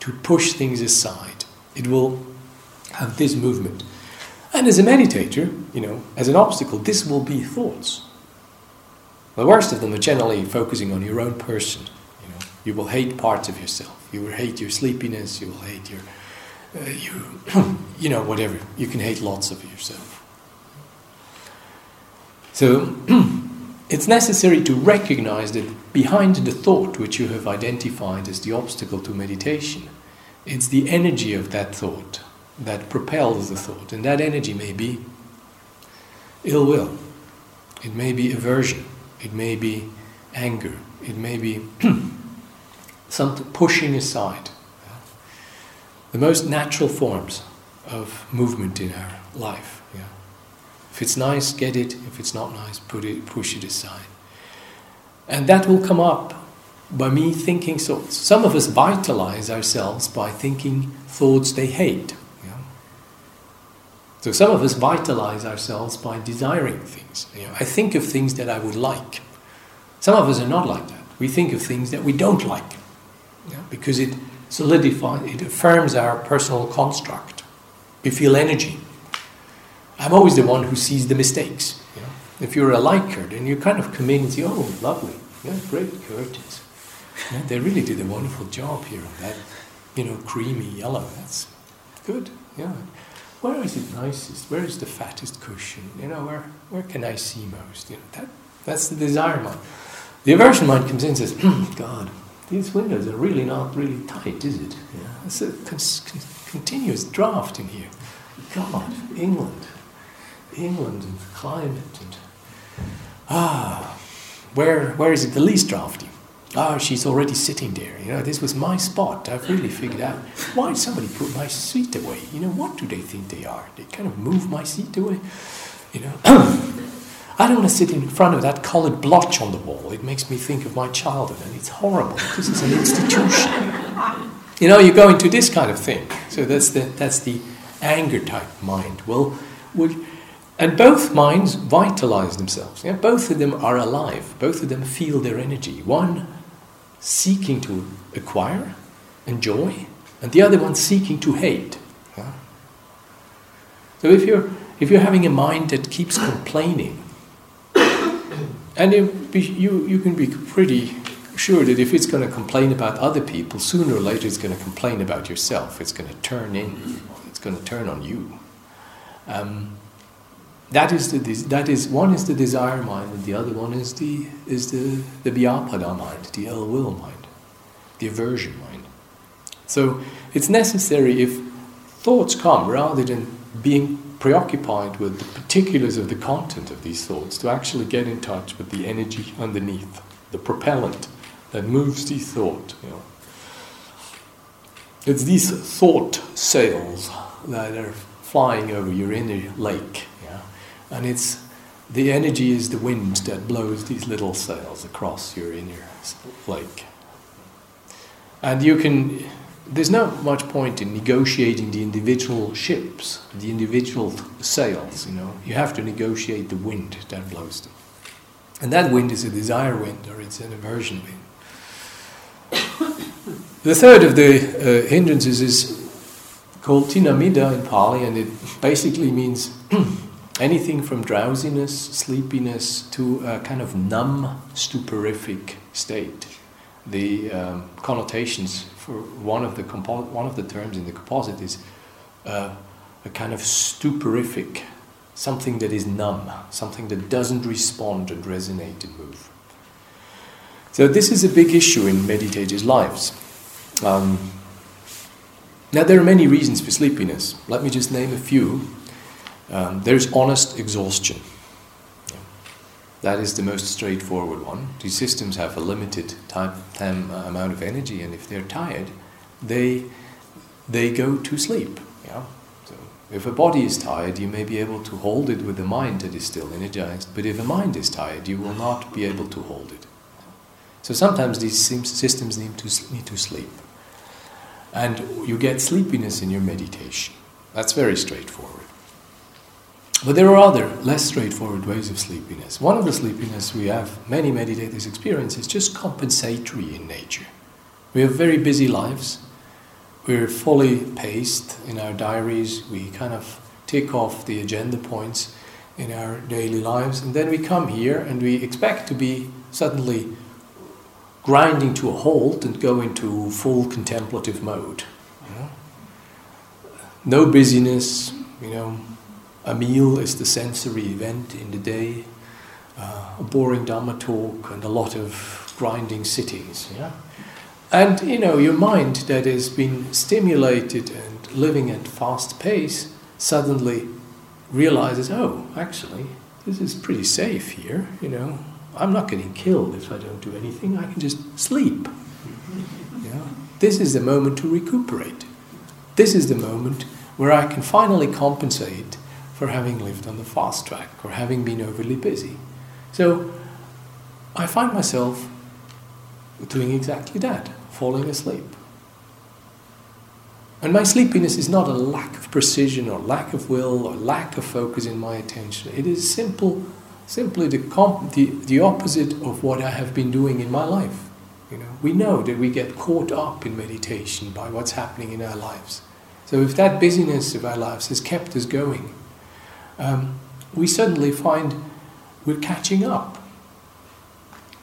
to push things aside. It will have this movement. And as a meditator, you know, as an obstacle, this will be thoughts. The worst of them are generally focusing on your own person. You know, you will hate parts of yourself. You will hate your sleepiness. You will hate your, uh, you, you know, whatever. You can hate lots of yourself. So it's necessary to recognize that behind the thought which you have identified as the obstacle to meditation, it's the energy of that thought that propels the thought, and that energy may be ill will, it may be aversion it may be anger, it may be something pushing aside. The most natural forms of movement in our life. Yeah. If it's nice, get it. If it's not nice, put it, push it aside. And that will come up by me thinking thoughts. Some of us vitalize ourselves by thinking thoughts they hate. So some of us vitalize ourselves by desiring things. You know, I think of things that I would like. Some of us are not like that. We think of things that we don't like because it solidifies, it affirms our personal construct. We feel energy. I'm always the one who sees the mistakes. If you're a liker, then you kind of come in and say, oh, lovely, yeah, great curtains. Yeah, they really did a wonderful job here on that, you know, creamy yellow. That's good. Yeah where is it nicest? Where is the fattest cushion? You know, where, where can I see most? You know, that, that's the desire mind. The aversion mind comes in and says, hmm, God, these windows are really not really tight, is it? Yeah. It's a con- continuous draft in here. God, England, England and climate and ah, where where is it the least drafty? Ah, she's already sitting there. You know, this was my spot. I've really figured out why somebody put my seat away. You know, what do they think they are? They kind of move my seat away. You know, I don't want to sit in front of that coloured blotch on the wall. It makes me think of my childhood, and it's horrible because it's an institution. You know, you go into this kind of thing. So that's the that's the anger type mind. Well, would and both minds vitalize themselves. Yeah? Both of them are alive. Both of them feel their energy. One seeking to acquire, enjoy, and the other one seeking to hate. Yeah? So if you're if you're having a mind that keeps complaining, and you, you, you can be pretty sure that if it's going to complain about other people, sooner or later it's going to complain about yourself. It's going to turn in. It's going to turn on you. Um, that is the that is one is the desire mind, and the other one is the is the the vyapada mind, the ill will mind, the aversion mind. So it's necessary if thoughts come, rather than being preoccupied with the particulars of the content of these thoughts, to actually get in touch with the energy underneath, the propellant that moves the thought. You know. It's these thought sails that are flying over your inner lake and it's the energy is the wind that blows these little sails across your inner lake. And you can, there's not much point in negotiating the individual ships, the individual sails, you know. You have to negotiate the wind that blows them. And that wind is a desire wind or it's an aversion wind. the third of the uh, hindrances is called thina-middha in Pali, and it basically means anything from drowsiness, sleepiness, to a kind of numb, stuporific state. The um, connotations for one of the compo- one of the terms in the composite is uh, a kind of stuporific, something that is numb, something that doesn't respond and resonate and move. So this is a big issue in meditators' lives. Um, now there are many reasons for sleepiness. Let me just name a few. Um, there's honest exhaustion. That is the most straightforward one. These systems have a limited time, time uh, amount of energy, and if they're tired, they they go to sleep. Yeah. So if a body is tired, you may be able to hold it with a mind that is still energized. But if a mind is tired, you will not be able to hold it. So sometimes these systems need to need to sleep, and you get sleepiness in your meditation. That's very straightforward. But there are other, less straightforward ways of sleepiness. One of the sleepiness we have, many meditators experience, is just compensatory in nature. We have very busy lives. We're fully paced in our diaries. We kind of tick off the agenda points in our daily lives. And then we come here and we expect to be suddenly grinding to a halt and go into full contemplative mode. You know? No busyness, you know, a meal is the sensory event in the day, uh, a boring Dhamma talk, and a lot of grinding sittings. Yeah? And you know, your mind that has been stimulated and living at fast pace suddenly realizes, oh, actually, this is pretty safe here. You know, I'm not getting killed if I don't do anything. I can just sleep. Yeah? This is the moment to recuperate. This is the moment where I can finally compensate for having lived on the fast track or having been overly busy. So I find myself doing exactly that, falling asleep. And my sleepiness is not a lack of precision or lack of will or lack of focus in my attention. It is simple, simply the, comp- the, the opposite of what I have been doing in my life. You know, we know that we get caught up in meditation by what's happening in our lives. So if that busyness of our lives has kept us going, um, we suddenly find we're catching up.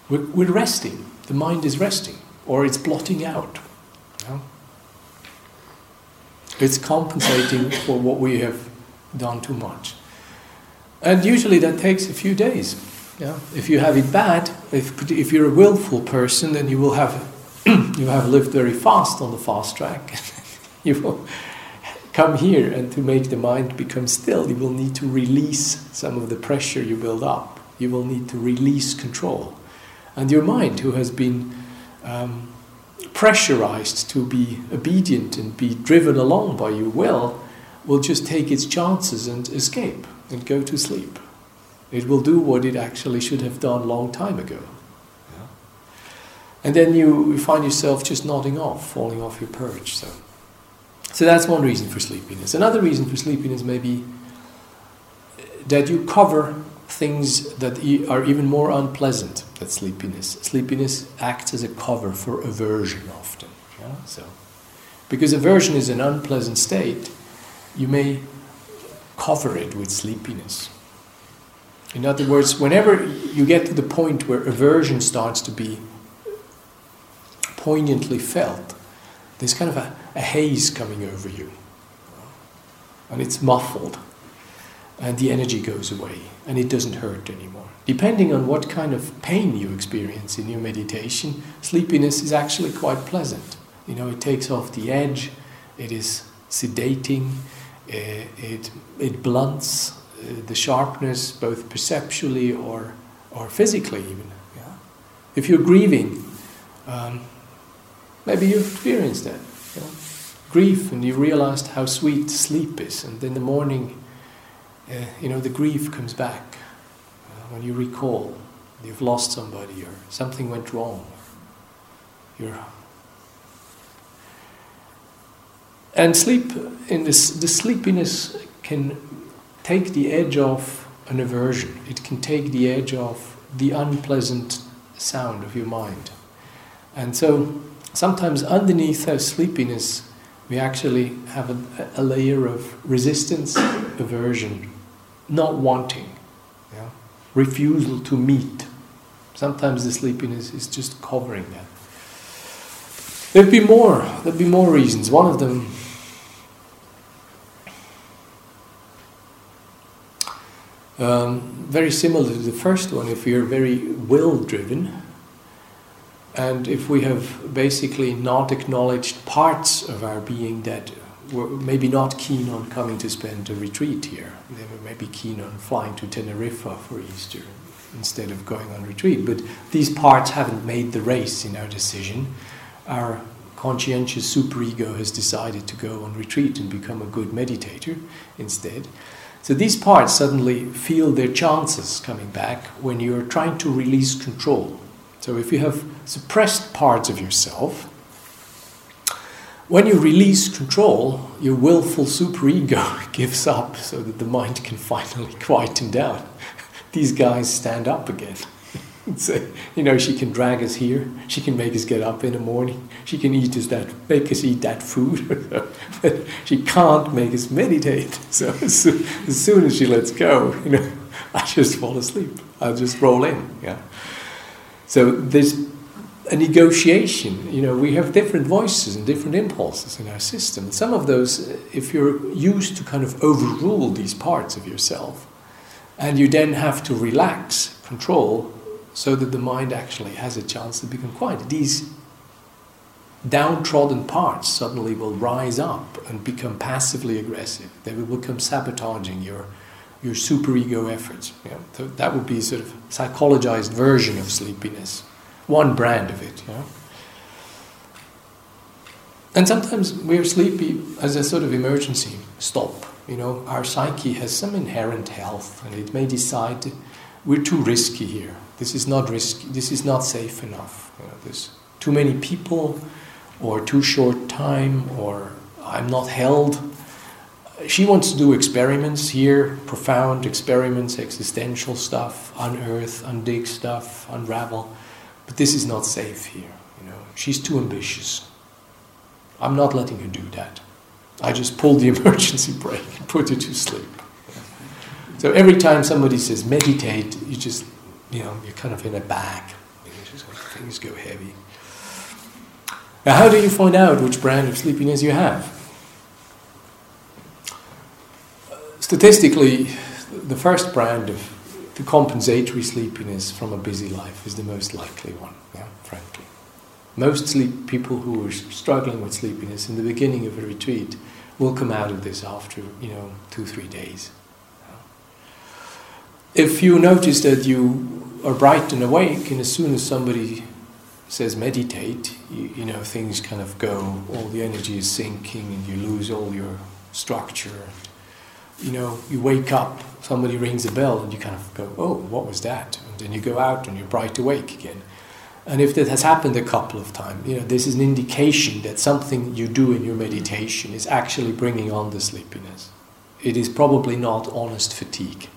We're, we're, resting. The mind is resting, or it's blotting out. You know? It's compensating for what we have done too much. And usually that takes a few days. Yeah? If you have it bad, if, if you're a willful person, then you will have you have lived very fast on the fast track, you will come here and to make the mind become still, you will need to release some of the pressure you build up. You will need to release control. And your mind, who has been um, pressurized to be obedient and be driven along by your will, will just take its chances and escape and go to sleep. It will do what it actually should have done long time ago. Yeah. And then you, you find yourself just nodding off, falling off your perch. So. So that's one reason for sleepiness. Another reason for sleepiness may be uh, that you cover things that are even more unpleasant than sleepiness. Sleepiness acts as a cover for aversion often. Yeah? So, because aversion is an unpleasant state, you may cover it with sleepiness. In other words, whenever you get to the point where aversion starts to be poignantly felt, there's kind of a, a haze coming over you. And it's muffled. And the energy goes away. And it doesn't hurt anymore. Depending on what kind of pain you experience in your meditation, sleepiness is actually quite pleasant. You know, it takes off the edge, it is sedating, eh, it, it blunts the sharpness, both perceptually or, or physically, even. Yeah? If you're grieving, um, maybe you've experienced that. Grief, and you realized how sweet sleep is, and in the morning, uh, you know, the grief comes back uh, when you recall you've lost somebody or something went wrong. You're and sleep in this the sleepiness can take the edge off an aversion. It can take the edge off the unpleasant sound of your mind. And so sometimes underneath our sleepiness, we actually have a, a layer of resistance, aversion, not wanting, yeah? refusal to meet. Sometimes the sleepiness is just covering that. There'd be more. There'd be more reasons. One of them Um, very similar to the first one, if you're very will driven, and if we have basically not acknowledged parts of our being that were maybe not keen on coming to spend a retreat here, they were maybe keen on flying to Tenerife for Easter instead of going on retreat, but these parts haven't made the race in our decision. Our conscientious superego has decided to go on retreat and become a good meditator instead. So these parts suddenly feel their chances coming back when you're trying to release control. So if you have suppressed parts of yourself, when you release control, your willful superego gives up so that the mind can finally quieten down. These guys stand up again. so, you know, she can drag us here. She can make us get up in the morning. She can eat us that, make us eat that food. but she can't make us meditate. So as, as soon as she lets go, you know, I just fall asleep. I just roll in. Yeah. So there's a negotiation. You know, we have different voices and different impulses in our system. Some of those, if you're used to kind of overrule these parts of yourself, and you then have to relax control so that the mind actually has a chance to become quiet. These downtrodden parts suddenly will rise up and become passively aggressive. They will become sabotaging your, your superego efforts. Yeah? So that would be sort of psychologized version of sleepiness, one brand of it. Yeah? And sometimes we're sleepy as a sort of emergency stop. You know, our psyche has some inherent health, and it may decide we're too risky here. This is not risky. This is not safe enough. You know, there's too many people, or too short time, or I'm not held. She wants to do experiments here, profound experiments, existential stuff, unearth, undig stuff, unravel. But this is not safe here. You know, she's too ambitious. I'm not letting her do that. I just pulled the emergency brake and put her to sleep. So every time somebody says meditate, you just, you know, you're kind of in a bag. Things go heavy. Now, how do you find out which brand of sleepiness you have? Statistically, the first brand of the compensatory sleepiness from a busy life is the most likely one, yeah, frankly. Most sleep people who are struggling with sleepiness in the beginning of a retreat will come out of this after you know two three days. If you notice that you are bright and awake, and as soon as somebody says meditate, you, you know things kind of go, all the energy is sinking, and you lose all your structure. You know, you wake up, somebody rings a bell, and you kind of go, "Oh, what was that?" And then you go out, and you're bright awake again. And if that has happened a couple of times, you know, this is an indication that something you do in your meditation is actually bringing on the sleepiness. It is probably not honest fatigue.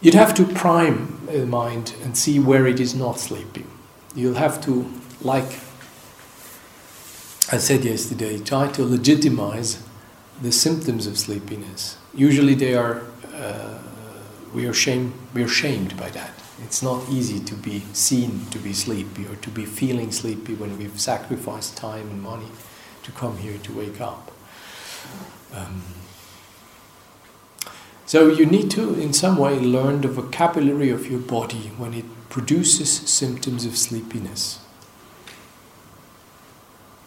You'd have to prime the mind and see where it is not sleeping. You'll have to, like I said yesterday, try to legitimize the symptoms of sleepiness. Usually, they are uh, we are shame we are shamed by that. It's not easy to be seen to be sleepy or to be feeling sleepy when we've sacrificed time and money to come here to wake up. Um, so you need to, in some way, learn the vocabulary of your body when it produces symptoms of sleepiness.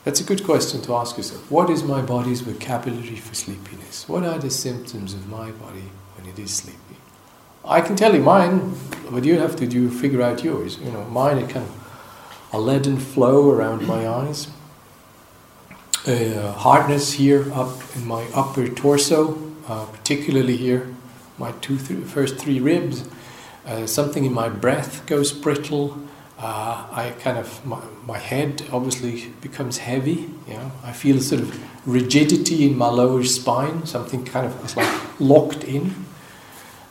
That's a good question to ask yourself. What is my body's vocabulary for sleepiness? What are the symptoms of my body when it is sleepy? I can tell you mine, but you have to do figure out yours. You know, mine it kind of a leaden flow around my eyes, a hardness here up in my upper torso, uh, particularly here, my two three ribs. Uh, something in my breath goes brittle. Uh, I kind of my, my head obviously becomes heavy. You know, I feel sort of rigidity in my lower spine. Something kind of is like locked in.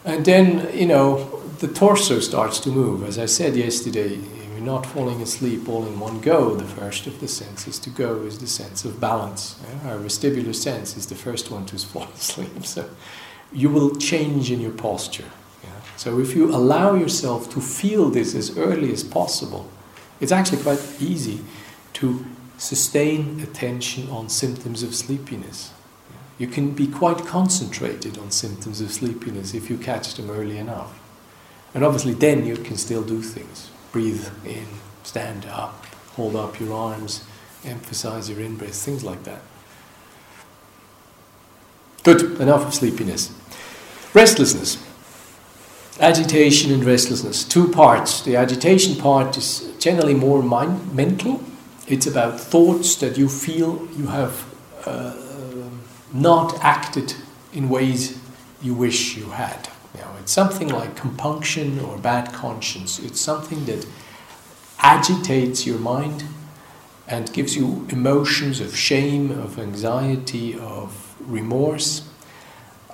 And then, you know, the torso starts to move. As I said yesterday, you're not falling asleep all in one go. The first of the senses to go is the sense of balance. Yeah? Our vestibular sense is the first one to fall asleep. So you will change in your posture. So if you allow yourself to feel this as early as possible, it's actually quite easy to sustain attention on symptoms of sleepiness. You can be quite concentrated on symptoms of sleepiness if you catch them early enough. And obviously, then you can still do things. Breathe in, stand up, hold up your arms, emphasize your in breath, things like that. Good, enough of sleepiness. Restlessness. Agitation and restlessness. Two parts. The agitation part is generally more mind, mental. It's about thoughts that you feel you have uh, not acted in ways you wish you had. You know, it's something like compunction or bad conscience. It's something that agitates your mind and gives you emotions of shame, of anxiety, of remorse.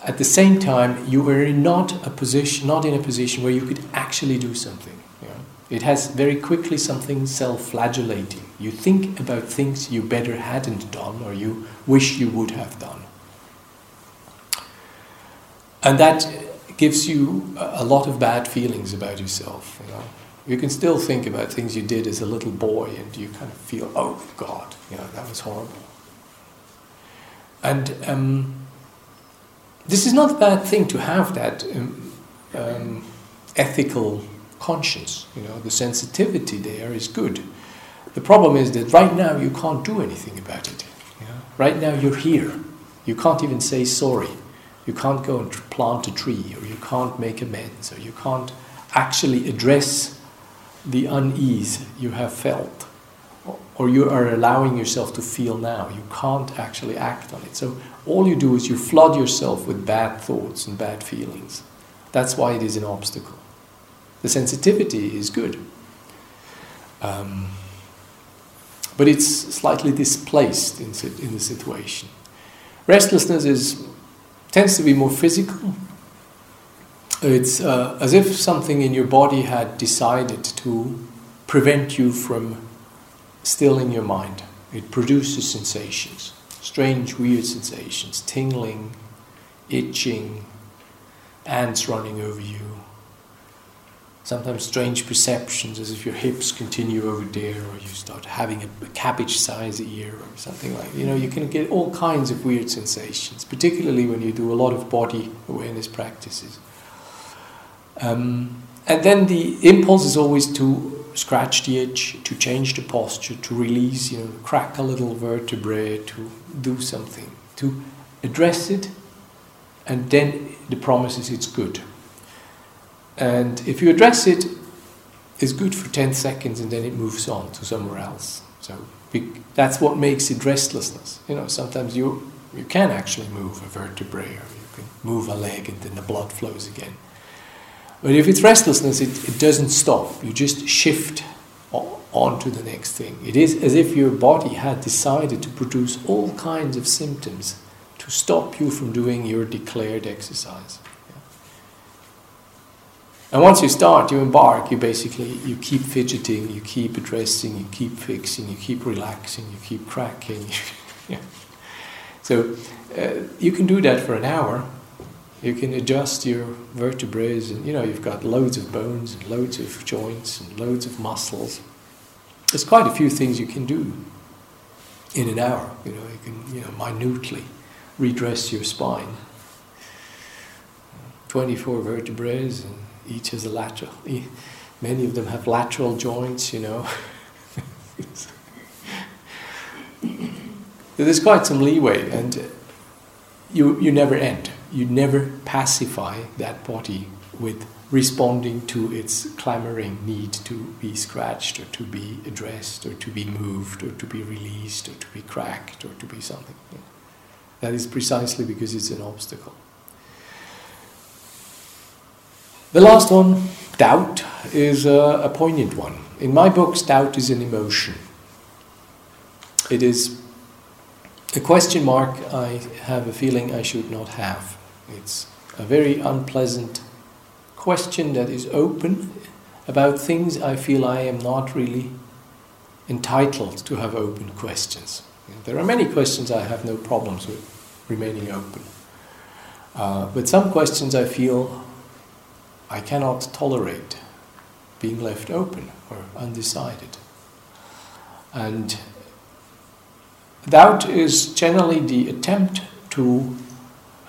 At the same time, you are not a position, not in a position where you could actually do something. It has very quickly something self-flagellating. You think about things you better hadn't done or you wish you would have done. And that gives you a lot of bad feelings about yourself. You know, you can still think about things you did as a little boy, and you kind of feel, oh God, you know, that was horrible. And um, this is not a bad thing to have that um, um, ethical conscience. You know, the sensitivity there is good. The problem is that right now you can't do anything about it. You know? Right now you're here. You can't even say sorry. You can't go and plant a tree, or you can't make amends, or you can't actually address the unease you have felt, or you are allowing yourself to feel now. You can't actually act on it. So all you do is you flood yourself with bad thoughts and bad feelings. That's why it is an obstacle. The sensitivity is good. Um, but it's slightly displaced in, in the situation. Restlessness is tends to be more physical. It's uh, as if something in your body had decided to prevent you from stilling your mind. It produces sensations, strange, weird sensations, tingling, itching, ants running over you, sometimes strange perceptions as if your hips continue over there or you start having a, a cabbage size ear or something like. You know, you can get all kinds of weird sensations, particularly when you do a lot of body awareness practices. Um, and then the impulse is always to scratch the itch, to change the posture, to release, you know, crack a little vertebrae, to do something, to address it, and then the promise is it's good. And if you address it, it's good for 10 seconds and then it moves on to somewhere else. So that's what makes it restlessness. You know, sometimes you, you can actually move a vertebrae or you can move a leg and then the blood flows again. But if it's restlessness, it, it doesn't stop. You just shift on to the next thing. It is as if your body had decided to produce all kinds of symptoms to stop you from doing your declared exercise. And once you start, you embark, you basically you keep fidgeting, you keep addressing, you keep fixing, you keep relaxing, you keep cracking. yeah. So uh, you can do that for an hour. You can adjust your vertebrae, and you know you've got loads of bones and loads of joints and loads of muscles. There's quite a few things you can do in an hour. You know, you can you know minutely redress your spine. 24 vertebrae, and each has a lateral. Many of them have lateral joints, you know. There's quite some leeway, and you, you never end. You never pacify that body with responding to its clamoring need to be scratched or to be addressed or to be moved or to be released or to be cracked or to be something. That is precisely because it's an obstacle. The last one, doubt, is a, a poignant one. In my books, doubt is an emotion. It is a question mark I have a feeling I should not have. It's a very unpleasant question that is open about things I feel I am not really entitled to have open questions. There are many questions I have no problems with remaining open. Uh, but some questions I feel I cannot tolerate being left open or undecided. And doubt is generally the attempt to,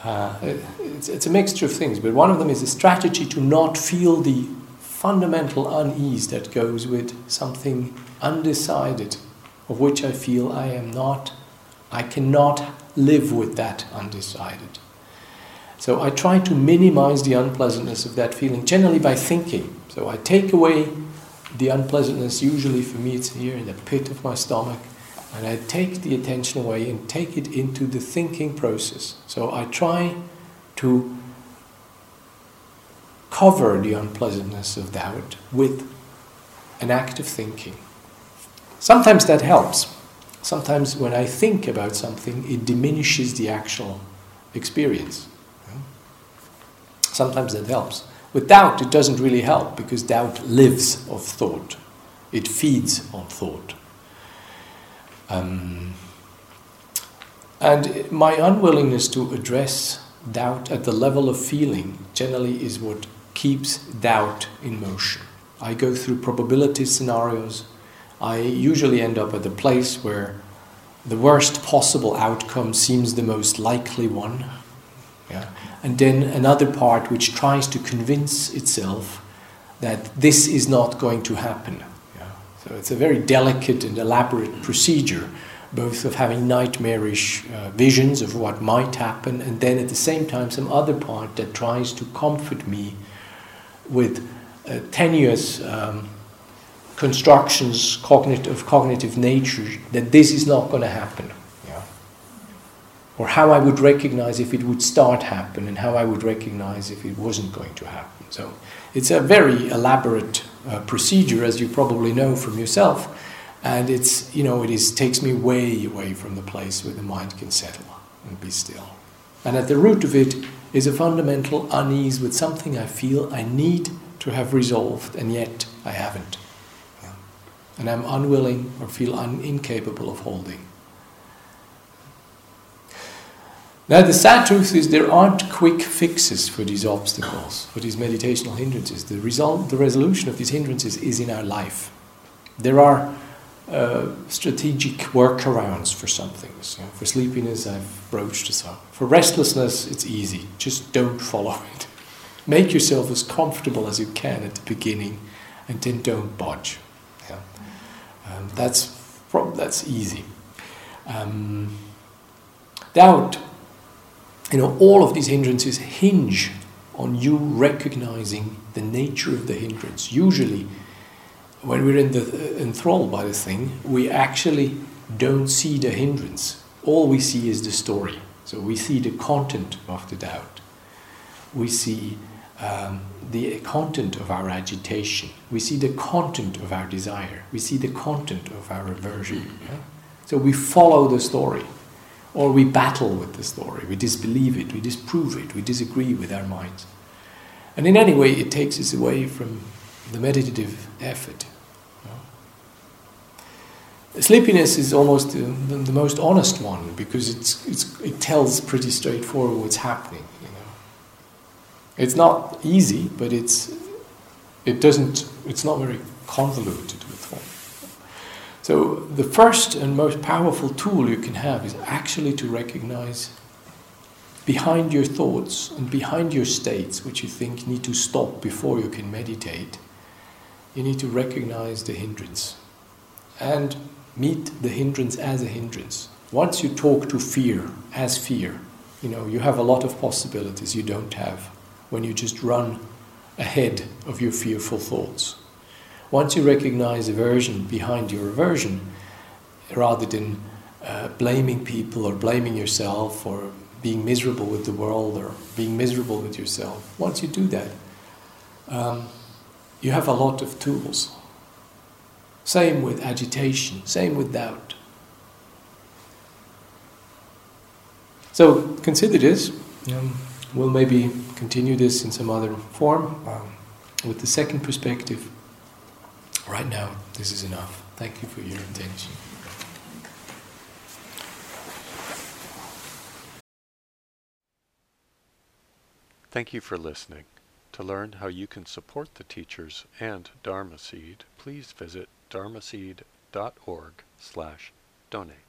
uh, it's, it's a mixture of things, but one of them is a strategy to not feel the fundamental unease that goes with something undecided, of which I feel I am not, I cannot live with that undecided. So I try to minimize the unpleasantness of that feeling, generally by thinking. So I take away the unpleasantness, usually for me it's here in the pit of my stomach, and I take the attention away and take it into the thinking process. So I try to cover the unpleasantness of doubt with an act of thinking. Sometimes that helps. Sometimes when I think about something, it diminishes the actual experience. Sometimes that helps. With doubt, it doesn't really help because doubt lives of thought, it feeds on thought. Um, and my unwillingness to address doubt at the level of feeling generally is what keeps doubt in motion. I go through probability scenarios I usually end up at the place where the worst possible outcome seems the most likely one. Yeah? And then another part which tries to convince itself that this is not going to happen. So it's a very delicate and elaborate procedure, both of having nightmarish uh, visions of what might happen, and then at the same time, some other part that tries to comfort me with uh, tenuous. Um, constructions cognitive, of cognitive nature that this is not going to happen. Or how I would recognize if it would start happen and how I would recognize if it wasn't going to happen. So it's a very elaborate uh, procedure, as you probably know from yourself, and it's you know it is takes me way away from the place where the mind can settle and be still. And at the root of it is a fundamental unease with something I feel I need to have resolved, and yet I haven't and I'm unwilling or feel un- incapable of holding. Now, the sad truth is there aren't quick fixes for these obstacles, for these meditational hindrances. The result, the resolution of these hindrances is in our life. There are uh, strategic workarounds for some things. You know, for sleepiness, I've broached this up. For restlessness, it's easy. Just don't follow it. Make yourself as comfortable as you can at the beginning, and then don't budge. Um, that's that's easy. Um, doubt, you know, all of these hindrances hinge on you recognizing the nature of the hindrance. Usually, when we're in the, enthralled by the thing, we actually don't see the hindrance. All we see is the story. So we see the content of the doubt. We see um, the content of our agitation. We see the content of our desire. We see the content of our aversion. Yeah? So we follow the story, or we battle with the story. We disbelieve it, we disprove it, we disagree with our minds. And in any way, it takes us away from the meditative effort. Sleepiness is almost the, the, most honest one because it's, it's, it tells pretty straightforward what's happening. You know, it's not easy, but it's it doesn't. It's not very convoluted. So the first and most powerful tool you can have is actually to recognize behind your thoughts and behind your states, which you think need to stop before you can meditate. You need to recognize the hindrance and meet the hindrance as a hindrance. Once you talk to fear as fear, you know, you have a lot of possibilities you don't have when you just run ahead of your fearful thoughts. Once you recognize aversion behind your aversion, rather than uh, blaming people or blaming yourself or being miserable with the world or being miserable with yourself, once you do that, um, you have a lot of tools same with agitation, same with doubt. So consider this. Um, we'll maybe continue this in some other form um, with the second perspective. Right now, this is enough. Thank you for your attention. Thank you for listening. To learn how you can support the teachers and Dharma Seed, please visit dharmaseed.org slash donate.